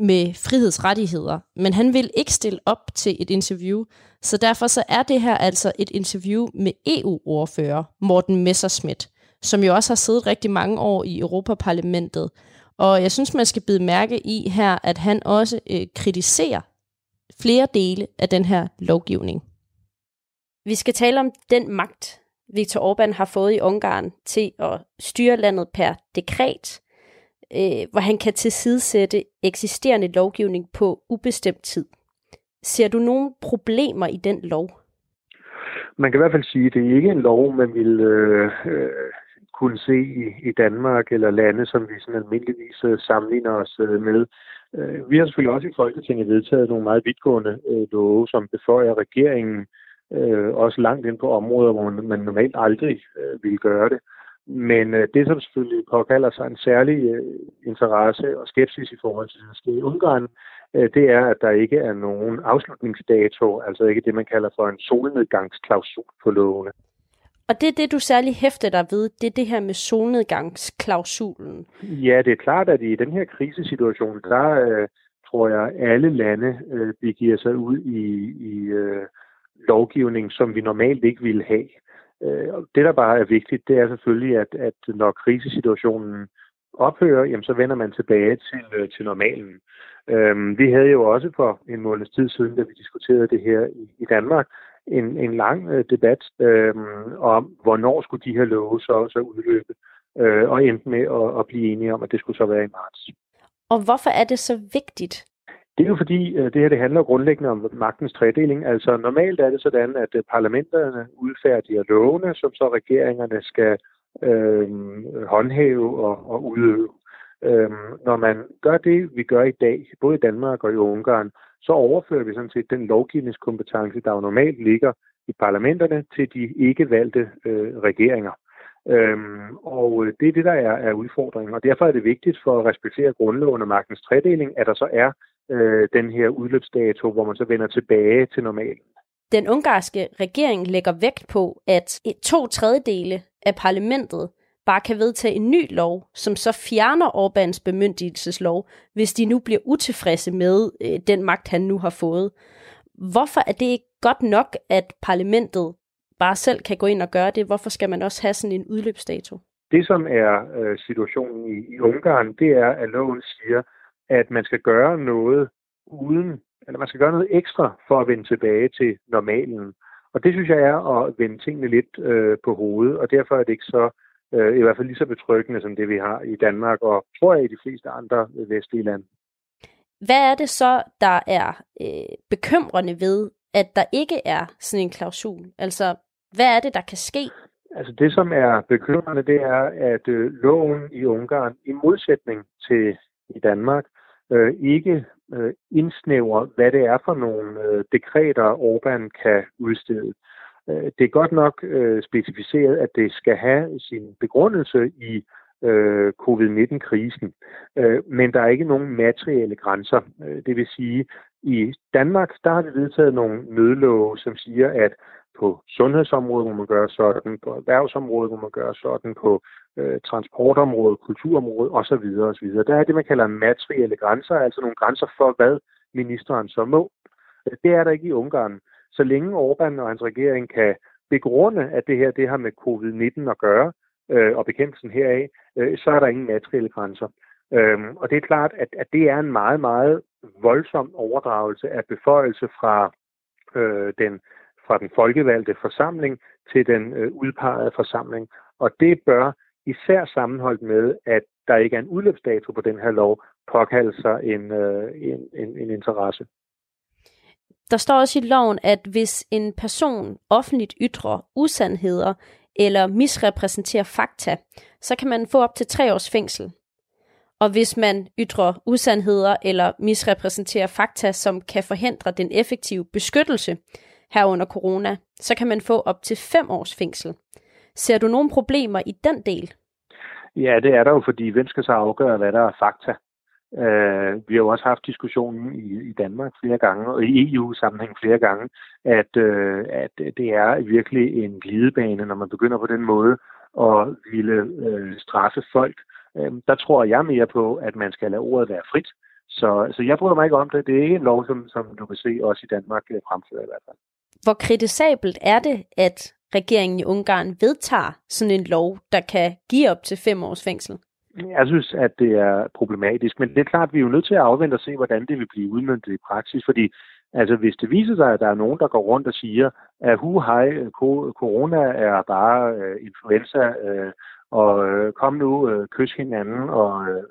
med frihedsrettigheder. Men han vil ikke stille op til et interview, så derfor så er det her altså et interview med EU-ordfører Morten Messerschmidt, som jo også har siddet rigtig mange år i Europaparlamentet. Og jeg synes, man skal bide mærke i her, at han også øh, kritiserer flere dele af den her lovgivning. Vi skal tale om den magt, Viktor Orbán har fået i Ungarn til at styre landet per dekret, øh, hvor han kan tilsidesætte eksisterende lovgivning på ubestemt tid. Ser du nogle problemer i den lov?
Man kan i hvert fald sige, at det er ikke en lov, man vil øh, øh, kunne se i, i Danmark eller lande, som vi sådan almindeligvis øh, sammenligner os øh, med. Øh, vi har selvfølgelig også i Folketinget vedtaget nogle meget vidtgående øh, love, som beføjer regeringen øh, også langt ind på områder, hvor man, man normalt aldrig øh, ville gøre det. Men øh, det, som selvfølgelig påkalder sig en særlig øh, interesse og skepsis i forhold til det i Ungarn, øh, det er, at der ikke er nogen afslutningsdato, altså ikke det, man kalder for en solnedgangsklausul på lovene.
Og det er det, du særlig hæfter dig ved, det er det her med solnedgangsklausulen.
Ja, det er klart, at i den her krisesituation, der øh, tror jeg, alle lande øh, begiver sig ud i, i øh, lovgivning, som vi normalt ikke ville have. Øh, det, der bare er vigtigt, det er selvfølgelig, at, at når krisesituationen ophører, jamen, så vender man tilbage til, øh, til normalen. Øh, vi havde jo også for en måneds tid siden, da vi diskuterede det her i, i Danmark, en, en lang øh, debat øh, om, hvornår skulle de her love så, så udløbe, øh, og endte med at, at blive enige om, at det skulle så være i marts.
Og hvorfor er det så vigtigt?
Det er jo fordi, øh, det her det handler grundlæggende om magtens tredeling. Altså normalt er det sådan, at øh, parlamenterne udfærdiger lovene, som så regeringerne skal øh, håndhæve og, og udøve. Øhm, når man gør det, vi gør i dag, både i Danmark og i Ungarn, så overfører vi sådan set den lovgivningskompetence, der jo normalt ligger i parlamenterne, til de ikke valgte øh, regeringer. Øhm, og øh, det er det, der er, er udfordringen, og derfor er det vigtigt for at respektere grundloven og magtens tredeling, at der så er øh, den her udløbsdato, hvor man så vender tilbage til normalen.
Den ungarske regering lægger vægt på, at to tredjedele af parlamentet bare kan vedtage en ny lov, som så fjerner Orbans bemyndigelseslov, hvis de nu bliver utilfredse med øh, den magt, han nu har fået. Hvorfor er det ikke godt nok, at parlamentet bare selv kan gå ind og gøre det? Hvorfor skal man også have sådan en udløbsdato?
Det, som er øh, situationen i, i Ungarn, det er, at loven siger, at man skal gøre noget uden, eller man skal gøre noget ekstra for at vende tilbage til normalen. Og det synes jeg er at vende tingene lidt øh, på hovedet, og derfor er det ikke så, øh, i hvert fald lige så betryggende som det, vi har i Danmark, og tror jeg i de fleste andre vestlige lande.
Hvad er det så, der er øh, bekymrende ved, at der ikke er sådan en klausul? Altså, hvad er det, der kan ske?
Altså det, som er bekymrende, det er, at øh, loven i Ungarn, i modsætning til i Danmark, øh, ikke øh, indsnævrer, hvad det er for nogle øh, dekreter, Orbán kan udstede. Øh, det er godt nok øh, specificeret, at det skal have sin begrundelse i øh, covid-19-krisen, øh, men der er ikke nogen materielle grænser. Øh, det vil sige, i Danmark, der har vi vedtaget nogle nødlove, som siger, at på sundhedsområdet må man gøre sådan, på erhvervsområdet må man gøre sådan, på øh, transportområdet, kulturområdet osv. osv. Der er det, man kalder materielle grænser, altså nogle grænser for, hvad ministeren så må. Øh, det er der ikke i Ungarn så længe Orbán og hans regering kan begrunde, at det her det har med covid-19 at gøre, øh, og bekæmpelsen heraf, øh, så er der ingen materielle grænser. Øhm, og det er klart, at, at det er en meget, meget voldsom overdragelse af beføjelse fra øh, den fra den folkevalgte forsamling til den øh, udpegede forsamling. Og det bør især sammenholdt med, at der ikke er en udløbsdato på den her lov, påkalde sig en, øh, en, en, en interesse.
Der står også i loven, at hvis en person offentligt ytrer usandheder eller misrepræsenterer fakta, så kan man få op til tre års fængsel. Og hvis man ytrer usandheder eller misrepræsenterer fakta, som kan forhindre den effektive beskyttelse herunder corona, så kan man få op til fem års fængsel. Ser du nogle problemer i den del?
Ja, det er der jo, fordi hvem skal så afgøre, hvad der er fakta? Uh, vi har jo også haft diskussionen i, i Danmark flere gange, og i EU-sammenhæng flere gange, at, uh, at det er virkelig en glidebane, når man begynder på den måde at ville uh, straffe folk. Uh, der tror jeg mere på, at man skal lade ordet være frit. Så, så jeg bryder mig ikke om det. Det er ikke en lov, som, som du kan se også i Danmark fremfører i hvert fald.
Hvor kritisabelt er det, at regeringen i Ungarn vedtager sådan en lov, der kan give op til fem års fængsel?
Jeg synes, at det er problematisk, men det er klart, at vi er jo nødt til at afvente og se, hvordan det vil blive udmyndtet i praksis, fordi altså, hvis det viser sig, at der er nogen, der går rundt og siger, at hu hej, corona er bare øh, influenza, øh, og øh, kom nu, øh, kys hinanden, og øh,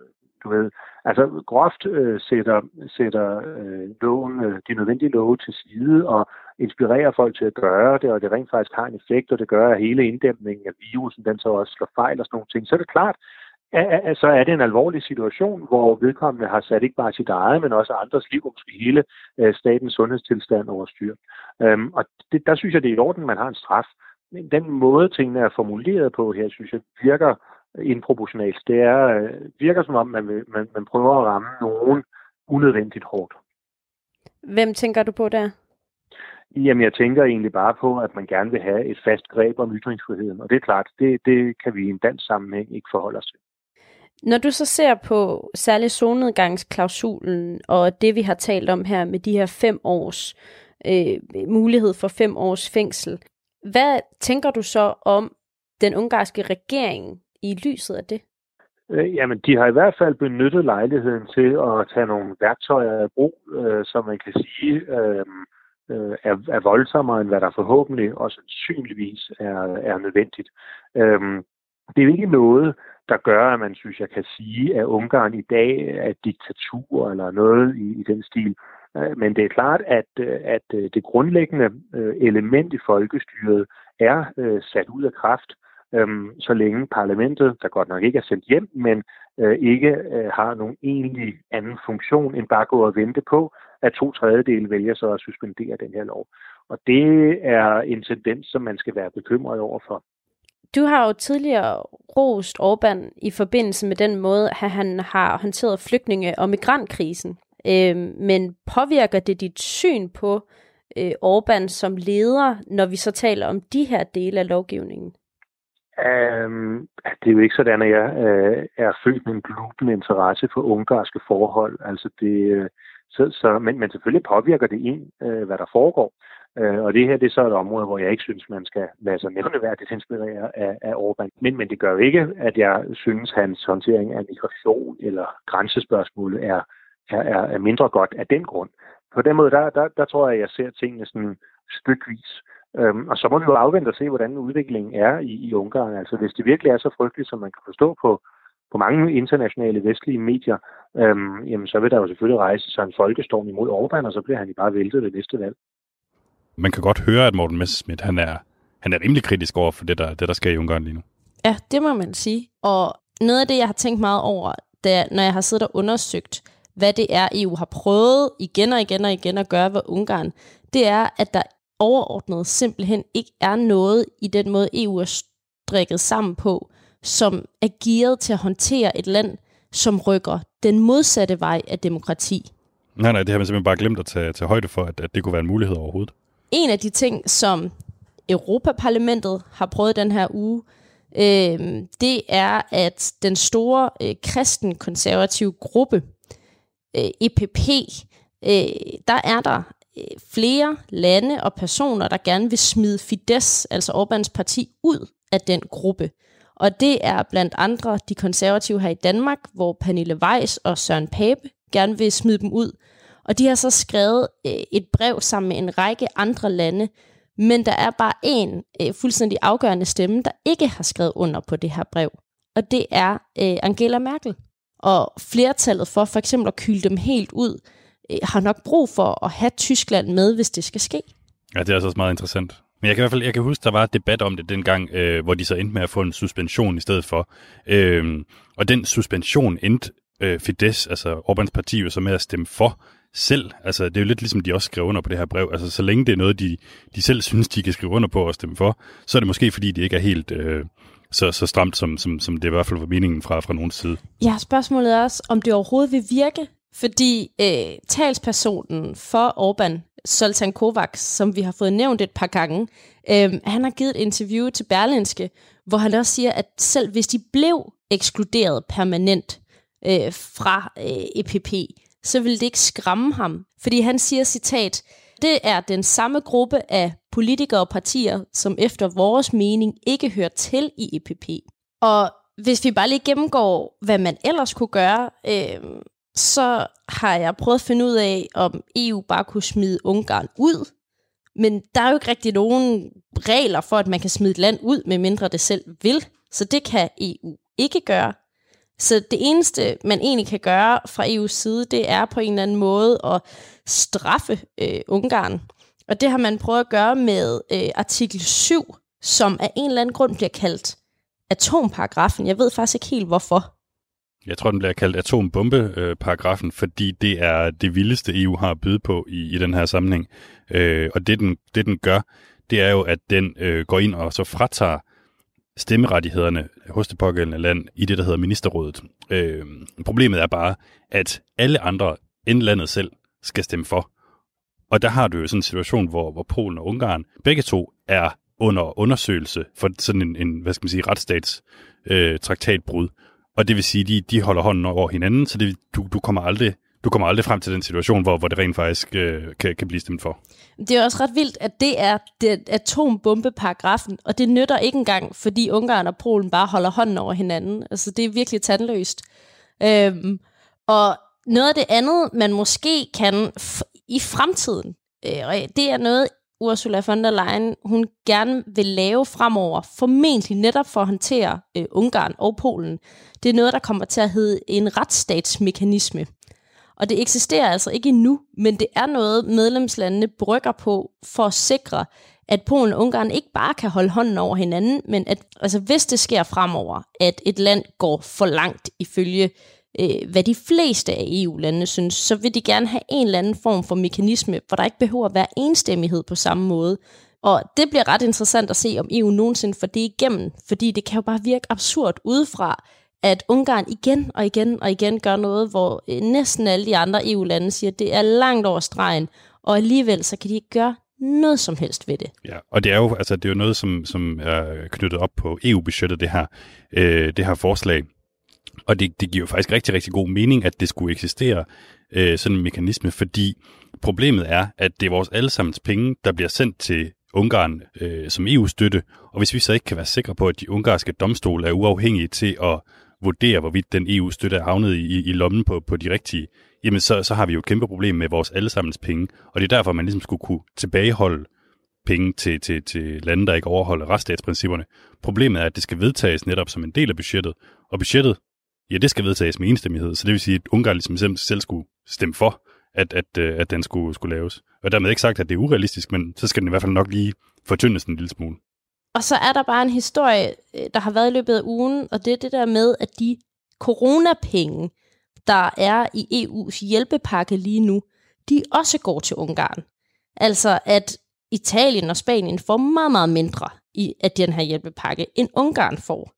du ved, altså groft øh, sætter, sætter øh, loven, øh, de nødvendige love til side, og inspirerer folk til at gøre det, og det rent faktisk har en effekt, og det gør, at hele inddæmningen af virusen, den så også slår fejl og sådan nogle ting. Så er det klart, så er det en alvorlig situation, hvor vedkommende har sat ikke bare sit eget, men også andres liv, og måske hele øh, statens sundhedstilstand over styr. Øhm, og det, der synes jeg, det er i orden, man har en straf. Men den måde, tingene er formuleret på her, synes jeg, virker improportionalt. Det er, øh, virker som om, man, vil, man, man prøver at ramme nogen unødvendigt hårdt.
Hvem tænker du på der?
Jamen, jeg tænker egentlig bare på, at man gerne vil have et fast greb om ytringsfriheden. Og det er klart, det, det kan vi i en dansk sammenhæng ikke forholde os til.
Når du så ser på særlig solnedgangsklausulen og det, vi har talt om her med de her fem års øh, mulighed for fem års fængsel, hvad tænker du så om den ungarske regering i lyset af det?
Øh, jamen, de har i hvert fald benyttet lejligheden til at tage nogle værktøjer i brug, øh, som man kan sige øh, øh er, er voldsommere, end hvad der forhåbentlig og sandsynligvis er, er nødvendigt. Øh, det er jo ikke noget, der gør, at man synes, jeg kan sige, at Ungarn i dag er et diktatur eller noget i, i den stil. Øh, men det er klart, at, øh, at øh, det grundlæggende element i folkestyret er sat ud af kraft, øhm, så længe parlamentet, der godt nok ikke er sendt hjem, men ikke har nogen egentlig anden funktion end bare gå og vente på, at to tredjedele vælger så at suspendere den her lov. Og det er en tendens, som man skal være bekymret over for.
Du har jo tidligere rost Orbán i forbindelse med den måde, at han har håndteret flygtninge- og migrantkrisen. Øh, men påvirker det dit syn på øh, Orbán som leder, når vi så taler om de her dele af lovgivningen?
Um, det er jo ikke sådan, at jeg uh, er født med en glubende interesse for ungarske forhold. Altså det, uh, så, så, men, men selvfølgelig påvirker det en, uh, hvad der foregår. Øh, og det her det er så et område, hvor jeg ikke synes, man skal lade sig nævneværdigt inspirere af, af Orbán. Men, men det gør jo ikke, at jeg synes, hans håndtering af migration eller grænsespørgsmål er, er, er, mindre godt af den grund. På den måde, der, der, der tror jeg, at jeg ser tingene sådan stykvis. Øhm, og så må vi jo afvente og se, hvordan udviklingen er i, i Ungarn. Altså hvis det virkelig er så frygteligt, som man kan forstå på, på mange internationale vestlige medier, øhm, jamen så vil der jo selvfølgelig rejse sig en folkestorm imod Orbán, og så bliver han bare væltet ved næste valg
man kan godt høre, at Morten Messerschmidt, han er, han er rimelig kritisk over for det der, det, der sker i Ungarn lige nu.
Ja, det må man sige. Og noget af det, jeg har tænkt meget over, er, når jeg har siddet og undersøgt, hvad det er, EU har prøvet igen og igen og igen at gøre ved Ungarn, det er, at der overordnet simpelthen ikke er noget i den måde, EU er strikket sammen på, som er gearet til at håndtere et land, som rykker den modsatte vej af demokrati.
Nej, nej, det har man simpelthen bare glemt at tage, tage højde for, at, at det kunne være en mulighed overhovedet.
En af de ting, som Europaparlamentet har prøvet den her uge, øh, det er, at den store øh, kristenkonservative gruppe, øh, EPP, øh, der er der øh, flere lande og personer, der gerne vil smide Fidesz, altså Orbans parti, ud af den gruppe. Og det er blandt andre de konservative her i Danmark, hvor Pernille Weiss og Søren Pape gerne vil smide dem ud. Og de har så skrevet øh, et brev sammen med en række andre lande, men der er bare en øh, fuldstændig afgørende stemme, der ikke har skrevet under på det her brev. Og det er øh, Angela Merkel. Og flertallet for for eksempel at kylde dem helt ud, øh, har nok brug for at have Tyskland med, hvis det skal ske.
Ja, det er altså også meget interessant. Men jeg kan i hvert fald jeg kan huske, der var et debat om det dengang, øh, hvor de så endte med at få en suspension i stedet for. Øh, og den suspension endte øh, Fidesz, altså Orbans parti, jo så med at stemme for selv. Altså, det er jo lidt ligesom, de også skriver under på det her brev. Altså, så længe det er noget, de, de selv synes, de kan skrive under på og stemme for, så er det måske, fordi det ikke er helt øh, så, så stramt, som, som, som det i hvert fald var meningen fra, fra nogens side.
Ja, spørgsmålet er også, om det overhovedet vil virke, fordi øh, talspersonen for Orbán, Soltan Kovacs, som vi har fået nævnt et par gange, øh, han har givet et interview til Berlinske, hvor han også siger, at selv hvis de blev ekskluderet permanent øh, fra øh, EPP, så vil det ikke skræmme ham. Fordi han siger, citat, det er den samme gruppe af politikere og partier, som efter vores mening ikke hører til i EPP. Og hvis vi bare lige gennemgår, hvad man ellers kunne gøre, øh, så har jeg prøvet at finde ud af, om EU bare kunne smide Ungarn ud. Men der er jo ikke rigtig nogen regler for, at man kan smide et land ud, medmindre det selv vil. Så det kan EU ikke gøre. Så det eneste, man egentlig kan gøre fra EU's side, det er på en eller anden måde at straffe øh, Ungarn. Og det har man prøvet at gøre med øh, artikel 7, som af en eller anden grund bliver kaldt atomparagrafen. Jeg ved faktisk ikke helt hvorfor.
Jeg tror, den bliver kaldt atombombeparagrafen, øh, fordi det er det vildeste, EU har at byde på i, i den her sammenhæng. Øh, og det den, det, den gør, det er jo, at den øh, går ind og så fratager stemmerettighederne hos det pågældende land i det, der hedder ministerrådet. Øh, problemet er bare, at alle andre end landet selv skal stemme for. Og der har du jo sådan en situation, hvor, hvor Polen og Ungarn begge to er under undersøgelse for sådan en, en hvad skal man sige, retsstats øh, traktatbrud. Og det vil sige, de, de holder hånden over hinanden, så det, du, du kommer aldrig du kommer aldrig frem til den situation, hvor, hvor det rent faktisk øh, kan, kan blive stemt for.
Det er også ret vildt, at det er det atombombeparagrafen, og det nytter ikke engang, fordi Ungarn og Polen bare holder hånden over hinanden. Altså, det er virkelig tandløst. Øhm, og noget af det andet, man måske kan i fremtiden, øh, det er noget, Ursula von der Leyen, hun gerne vil lave fremover, formentlig netop for at håndtere øh, Ungarn og Polen. Det er noget, der kommer til at hedde en retsstatsmekanisme. Og det eksisterer altså ikke endnu, men det er noget, medlemslandene brygger på for at sikre, at Polen og Ungarn ikke bare kan holde hånden over hinanden, men at altså, hvis det sker fremover, at et land går for langt ifølge øh, hvad de fleste af EU-landene synes, så vil de gerne have en eller anden form for mekanisme, hvor der ikke behøver at være enstemmighed på samme måde. Og det bliver ret interessant at se, om EU nogensinde får det igennem, fordi det kan jo bare virke absurd udefra, at Ungarn igen og igen og igen gør noget, hvor øh, næsten alle de andre EU-lande siger, at det er langt over stregen, og alligevel så kan de ikke gøre noget som helst ved det.
Ja, og det er jo, altså, det er jo noget, som, som er knyttet op på EU-budgettet, det her, øh, det her forslag. Og det, det giver jo faktisk rigtig, rigtig god mening, at det skulle eksistere øh, sådan en mekanisme, fordi problemet er, at det er vores allesammens penge, der bliver sendt til Ungarn øh, som EU-støtte, og hvis vi så ikke kan være sikre på, at de ungarske domstole er uafhængige til at vurdere, hvorvidt den EU-støtte er havnet i, i lommen på, på de rigtige, jamen så, så har vi jo et kæmpe problem med vores allesammens penge. Og det er derfor, man ligesom skulle kunne tilbageholde penge til, til, til lande, der ikke overholder retsstatsprincipperne. Problemet er, at det skal vedtages netop som en del af budgettet, og budgettet, ja, det skal vedtages med enstemmighed, så det vil sige, at Ungarn ligesom selv, selv skulle stemme for, at, at, øh, at den skulle, skulle laves. Og dermed ikke sagt, at det er urealistisk, men så skal den i hvert fald nok lige fortyndes en lille smule.
Og så er der bare en historie, øh, der har været i løbet af ugen, og det er det der med, at de coronapenge, der er i EU's hjælpepakke lige nu, de også går til Ungarn. Altså at Italien og Spanien får meget, meget mindre i, af den her hjælpepakke, end Ungarn får.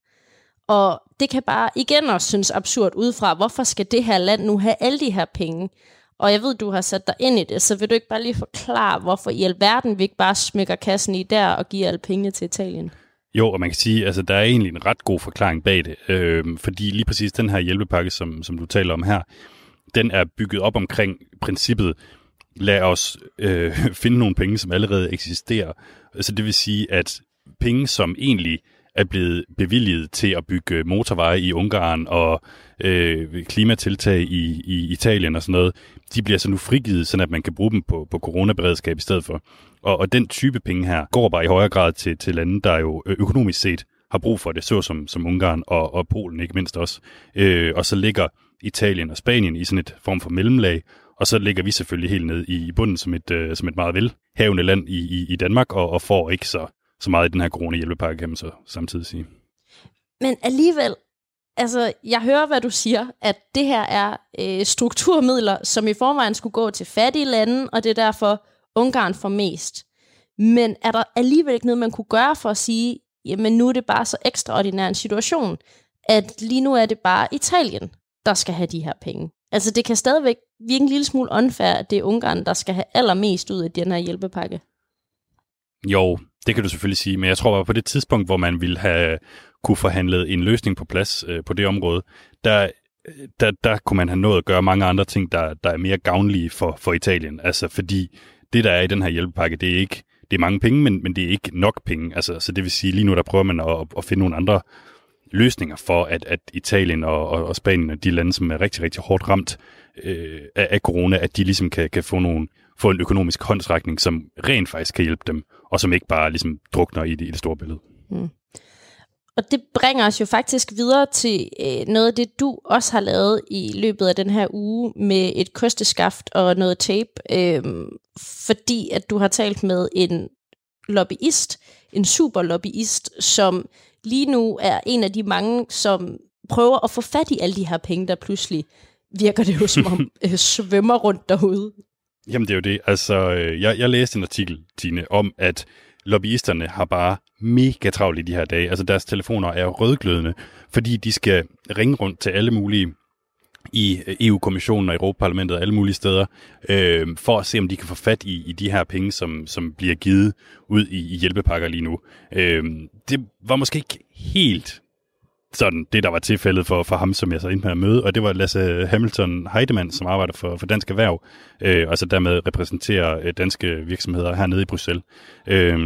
Og det kan bare igen også synes absurd udefra, hvorfor skal det her land nu have alle de her penge? Og jeg ved, du har sat dig ind i det, så vil du ikke bare lige forklare, hvorfor i alverden vi ikke bare smykker kassen i der og giver alle pengene til Italien?
Jo, og man kan sige, altså der er egentlig en ret god forklaring bag det, øh, fordi lige præcis den her hjælpepakke, som, som du taler om her, den er bygget op omkring princippet, lad os øh, finde nogle penge, som allerede eksisterer. Så det vil sige, at penge, som egentlig er blevet bevilget til at bygge motorveje i Ungarn og øh, klimatiltag i, i Italien og sådan noget, de bliver så nu frigivet, så at man kan bruge dem på, på coronaberedskab i stedet for. Og, og den type penge her går bare i højere grad til, til lande, der jo økonomisk set har brug for det, såsom som Ungarn og, og Polen ikke mindst også. Øh, og så ligger Italien og Spanien i sådan et form for mellemlag, og så ligger vi selvfølgelig helt ned i, i bunden som et, øh, som et meget velhavende land i, i, i Danmark, og, og får ikke så, så meget i den her corona-hjælpepakke, kan man så samtidig sige.
Men alligevel, altså, jeg hører, hvad du siger, at det her er øh, strukturmidler, som i forvejen skulle gå til fattige lande, og det er derfor Ungarn får mest. Men er der alligevel ikke noget, man kunne gøre for at sige, jamen nu er det bare så ekstraordinær en situation, at lige nu er det bare Italien, der skal have de her penge. Altså det kan stadigvæk virke en lille smule unfair, at det er Ungarn, der skal have allermest ud af den her hjælpepakke.
Jo, det kan du selvfølgelig sige, men jeg tror bare på det tidspunkt, hvor man ville have kunne forhandlet en løsning på plads øh, på det område, der, der, der kunne man have nået at gøre mange andre ting, der, der er mere gavnlige for, for Italien. Altså fordi det, der er i den her hjælpepakke, det er ikke det er mange penge, men, men det er ikke nok penge. Altså, så det vil sige, lige nu der prøver man at, at finde nogle andre løsninger for, at, at Italien og, og, og Spanien, de lande, som er rigtig, rigtig hårdt ramt øh, af, af corona, at de ligesom kan, kan få, nogle, få en økonomisk håndtrækning, som rent faktisk kan hjælpe dem, og som ikke bare ligesom drukner i det, i det store billede. Mm.
Og det bringer os jo faktisk videre til øh, noget af det, du også har lavet i løbet af den her uge med et kosteskaft og noget tape, øh, fordi at du har talt med en lobbyist, en superlobbyist, som lige nu er en af de mange, som prøver at få fat i alle de her penge, der pludselig virker det jo som om øh, svømmer rundt derude.
Jamen det er jo det. Altså, øh, jeg, jeg læste en artikel, Tine, om at lobbyisterne har bare mega travlt i de her dage. Altså deres telefoner er rødglødende, fordi de skal ringe rundt til alle mulige i øh, EU-kommissionen og Europaparlamentet og alle mulige steder, øh, for at se, om de kan få fat i, i de her penge, som, som bliver givet ud i, i hjælpepakker lige nu. Øh, det var måske ikke helt sådan det, der var tilfældet for, for ham, som jeg så ind med at møde, og det var Lasse Hamilton Heidemann, som arbejder for, for Dansk Erhverv, øh, og så dermed repræsenterer øh, danske virksomheder hernede i Bruxelles. Øh,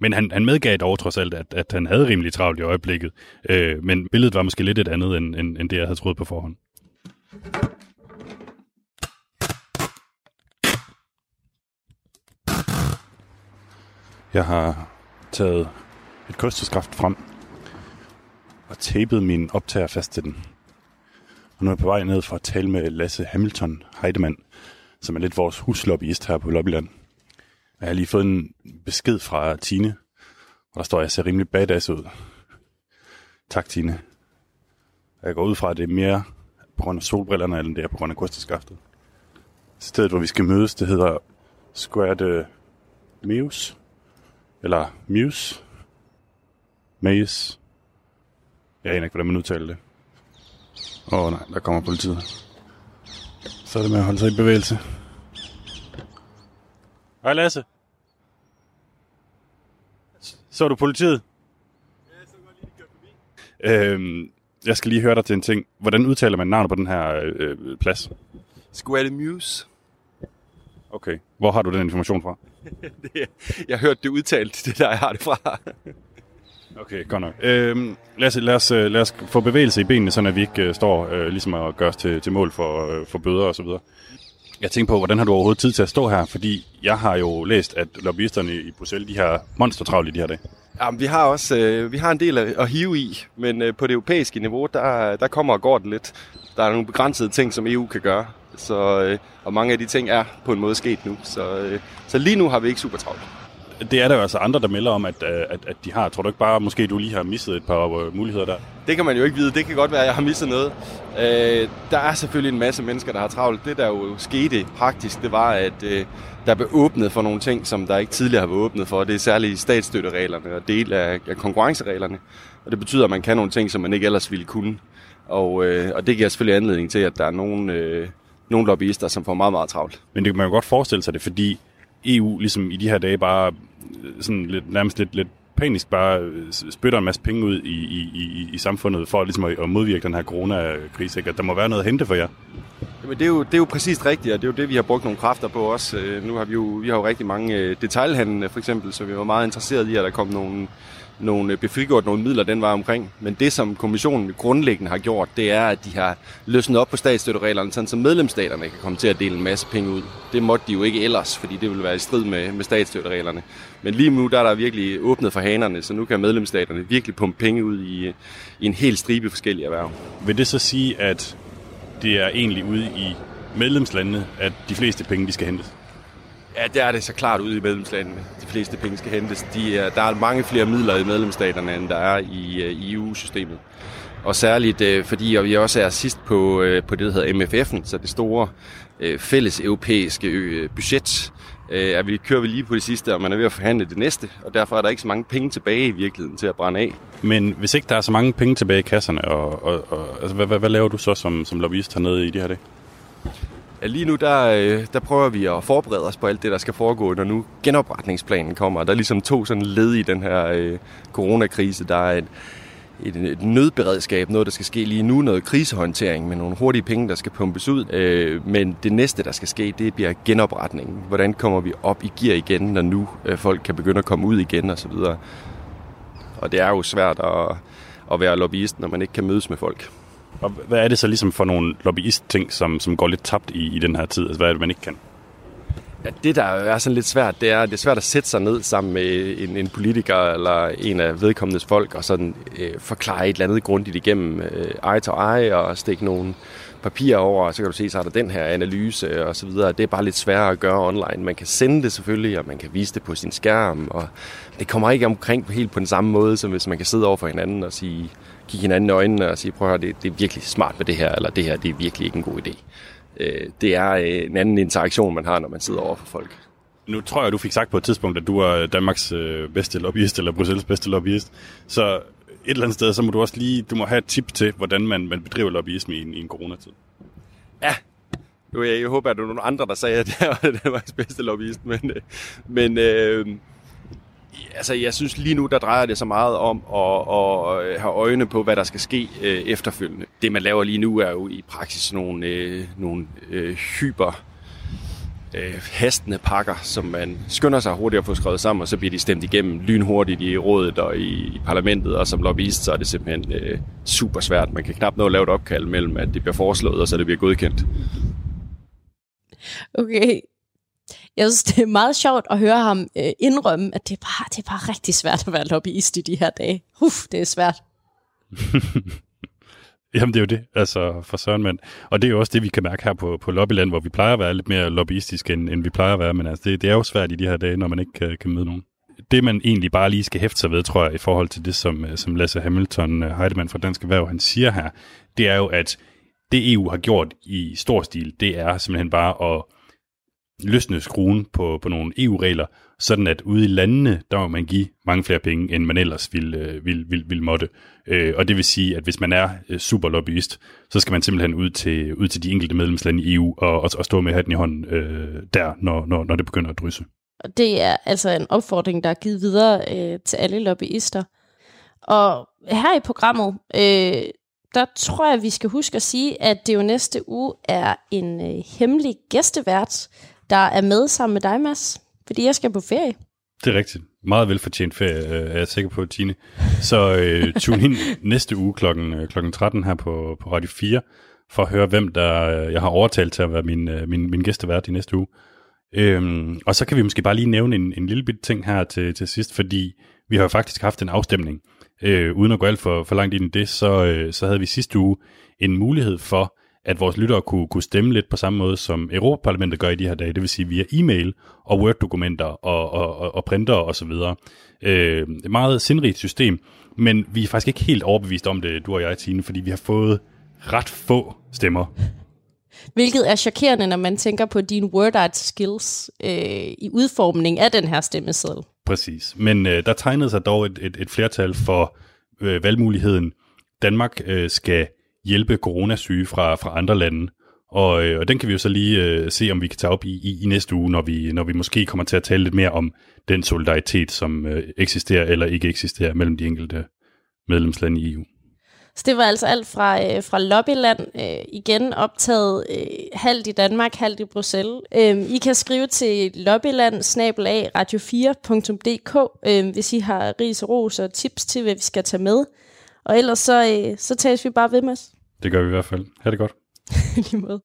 men han, han medgav dog trods alt, at, at han havde rimelig travlt i øjeblikket, øh, men billedet var måske lidt et andet, end, end, end det, jeg havde troet på forhånd. Jeg har taget et kosteskaft frem og tapet min optager fast til den. Og nu er jeg på vej ned for at tale med Lasse Hamilton Heidemann, som er lidt vores huslobbyist her på Lobbyland. Jeg har lige fået en besked fra Tine, og der står, at jeg ser rimelig badass ud. Tak, Tine. Jeg går ud fra, at det er mere på grund af solbrillerne, end det er på grund af kosteskaftet. Stedet, hvor vi skal mødes, det hedder Square de Meus. Eller Muse. Maze. Jeg aner ikke, hvordan man udtaler det. Åh oh, nej, der kommer politiet. Så er det med at holde sig i bevægelse. Hej Lasse. Så du politiet? Ja, så godt lige kørt forbi. Øhm, jeg skal lige høre dig til en ting. Hvordan udtaler man navnet på den her øh, plads?
Square Muse.
Okay. Hvor har du den information fra?
det, jeg har hørt det udtalt, det der jeg har det fra
okay, godt nok. Øhm, lad, os, lad, os, øh, lad os få bevægelse i benene, så vi ikke uh, står uh, ligesom og gør os til, til mål for, uh, for bøder og så videre. Jeg tænker på, hvordan har du overhovedet tid til at stå her? Fordi jeg har jo læst, at lobbyisterne i Bruxelles, de har monstertravlt i de her dage.
Jamen, vi har også øh, vi har en del at, at hive i, men øh, på det europæiske niveau, der, der kommer og går det lidt. Der er nogle begrænsede ting, som EU kan gøre, så, øh, og mange af de ting er på en måde sket nu. Så, øh, så lige nu har vi ikke super travlt.
Det er der jo altså andre, der melder om, at, øh, at, at de har. Tror du ikke bare, måske du lige har misset et par uh, muligheder der?
Det kan man jo ikke vide. Det kan godt være, at jeg har misset noget. Øh, der er selvfølgelig en masse mennesker, der har travlt. Det, der jo skete praktisk, det var, at øh, der blev åbnet for nogle ting, som der ikke tidligere har været åbnet for. Det er særligt statsstøttereglerne og del af, af konkurrencereglerne. Og det betyder, at man kan nogle ting, som man ikke ellers ville kunne. Og, øh, og det giver selvfølgelig anledning til, at der er nogle, øh, nogle lobbyister, som får meget, meget travlt.
Men det kan man jo godt forestille sig det, fordi EU ligesom i de her dage bare sådan lidt, nærmest lidt, lidt panisk bare øh, spytter en masse penge ud i, i, i, i samfundet for ligesom at, at modvirke den her coronakrise. Ikke? At der må være noget at hente for jer.
Jamen, det, er jo, det er jo præcis rigtigt, og det er jo det, vi har brugt nogle kræfter på også. Øh, nu har vi jo, vi har jo rigtig mange øh, detaljhandlende for eksempel, så vi var meget interesseret i, at der kom nogle, nogle øh, befrigjort nogle midler den var omkring. Men det, som kommissionen grundlæggende har gjort, det er, at de har løsnet op på statsstøttereglerne, sådan så medlemsstaterne kan komme til at dele en masse penge ud. Det måtte de jo ikke ellers, fordi det ville være i strid med, med statsstøttereglerne. Men lige nu der er der virkelig åbnet for hanerne, så nu kan medlemsstaterne virkelig pumpe penge ud i, i en hel stribe forskellige erhverv.
Vil det så sige, at det er egentlig ude i medlemslandene, at de fleste penge de skal hentes?
Ja, det er det så klart ude i medlemslandene. De fleste penge skal hentes. De er, der er mange flere midler i medlemsstaterne, end der er i, øh, i EU-systemet. Og særligt øh, fordi og vi også er sidst på, øh, på det, der hedder MFF'en, så det store øh, fælles europæiske øh, budget, øh, er vi, kører vi lige på det sidste, og man er ved at forhandle det næste, og derfor er der ikke så mange penge tilbage i virkeligheden til at brænde af.
Men hvis ikke der er så mange penge tilbage i kasserne, og, og, og altså, hvad, hvad, hvad laver du så som, som lobbyist hernede i det her dage?
Ja, lige nu der, øh, der prøver vi at forberede os på alt det, der skal foregå, når nu genopretningsplanen kommer. Der er ligesom to sådan led i den her øh, coronakrise. Der er et, et, et nødberedskab, noget der skal ske lige nu, noget krisehåndtering med nogle hurtige penge, der skal pumpes ud. Øh, men det næste, der skal ske, det bliver genopretningen. Hvordan kommer vi op i gear igen, når nu øh, folk kan begynde at komme ud igen osv. Og, og det er jo svært at, at være lobbyist, når man ikke kan mødes med folk.
Og hvad er det så ligesom for nogle lobbyist-ting, som, som går lidt tabt i, i den her tid? Altså, hvad er det, man ikke kan?
Ja, det, der er sådan lidt svært, det er, det er svært at sætte sig ned sammen med en, en politiker eller en af vedkommendes folk og sådan øh, forklare et eller andet grundigt igennem øh, eye to eye og stikke nogle papirer over, og så kan du se, så er der den her analyse og så videre. Det er bare lidt sværere at gøre online. Man kan sende det selvfølgelig, og man kan vise det på sin skærm, og det kommer ikke omkring helt på den samme måde, som hvis man kan sidde over for hinanden og sige, kigge hinanden i øjnene og sige, prøv at høre, det, det er virkelig smart med det her, eller det her, det er virkelig ikke en god idé. Øh, det er øh, en anden interaktion, man har, når man sidder over for folk.
Nu tror jeg, du fik sagt på et tidspunkt, at du er Danmarks øh, bedste lobbyist, eller Bruxelles bedste lobbyist. Så et eller andet sted, så må du også lige, du må have et tip til, hvordan man, man bedriver lobbyisme i en, i en coronatid.
Ja, nu, jeg, jeg håber, at der er nogle andre, der sagde, at jeg var Danmarks bedste lobbyist, men, men øh, altså, jeg synes lige nu, der drejer det så meget om at, at øh, have øjne på, hvad der skal ske øh, efterfølgende. Det, man laver lige nu, er jo i praksis nogle, øh, nogle øh, hyper øh, hastende pakker, som man skynder sig hurtigt at få skrevet sammen, og så bliver de stemt igennem lynhurtigt i rådet og i, i parlamentet, og som lobbyist, så er det simpelthen øh, super svært. Man kan knap nå at lave et opkald mellem, at det bliver foreslået, og så det bliver godkendt.
Okay, jeg synes, det er meget sjovt at høre ham øh, indrømme, at det er, bare, det er bare rigtig svært at være lobbyist i de her dage. Uff, det er svært.
Jamen, det er jo det, altså for søren mand. Og det er jo også det, vi kan mærke her på, på Lobbyland, hvor vi plejer at være lidt mere lobbyistiske, end, end vi plejer at være. Men altså, det, det er jo svært i de her dage, når man ikke kan, kan møde nogen. Det, man egentlig bare lige skal hæfte sig ved, tror jeg, i forhold til det, som, øh, som Lasse Hamilton, øh, Heidemann fra Dansk Erhverv, han siger her, det er jo, at det EU har gjort i stor stil, det er simpelthen bare at løsne skruen på, på nogle EU-regler, sådan at ude i landene, der må man give mange flere penge, end man ellers ville, øh, ville, ville, ville måtte. Øh, og det vil sige, at hvis man er øh, super lobbyist, så skal man simpelthen ud til, ud til de enkelte medlemslande i EU og, og, og stå med hatten i hånden øh, der, når, når, når det begynder at drysse.
Og det er altså en opfordring, der er givet videre øh, til alle lobbyister. Og her i programmet, øh, der tror jeg, vi skal huske at sige, at det jo næste uge er en øh, hemmelig gæstevært, der er med sammen med dig, Mads. Fordi jeg skal på ferie.
Det er rigtigt. Meget velfortjent ferie, øh, er jeg sikker på, Tine. Så øh, tune ind næste uge klokken, øh, klokken 13 her på, på Radio 4, for at høre, hvem der jeg har overtalt til at være min, min, min gæstevært i næste uge. Øhm, og så kan vi måske bare lige nævne en, en lille bit ting her til, til sidst, fordi vi har jo faktisk haft en afstemning. Øh, uden at gå alt for, for langt ind i det, så, øh, så havde vi sidste uge en mulighed for, at vores lyttere kunne, kunne stemme lidt på samme måde, som Europaparlamentet gør i de her dage, det vil sige via e-mail og Word-dokumenter og, og, og, og printer og så videre. Øh, et meget sindrigt system, men vi er faktisk ikke helt overbevist om det, du og jeg, Tine, fordi vi har fået ret få stemmer.
Hvilket er chokerende, når man tænker på dine word art skills øh, i udformning af den her stemmeseddel.
Præcis, men øh, der tegnede sig dog et, et, et flertal for øh, valgmuligheden. Danmark øh, skal hjælpe coronasyge fra, fra andre lande. Og, øh, og den kan vi jo så lige øh, se, om vi kan tage op i, i, i næste uge, når vi, når vi måske kommer til at tale lidt mere om den solidaritet, som øh, eksisterer eller ikke eksisterer mellem de enkelte medlemslande i EU.
Så det var altså alt fra, øh, fra Lobbyland, øh, igen optaget øh, halvt i Danmark, halvt i Bruxelles. Øh, I kan skrive til lobbyland radio4.dk, øh, hvis I har ris og ros og tips til, hvad vi skal tage med. Og ellers så, øh, så tages vi bare ved, Mads.
Det gør vi i hvert fald. Ha' det godt.
Lige måde.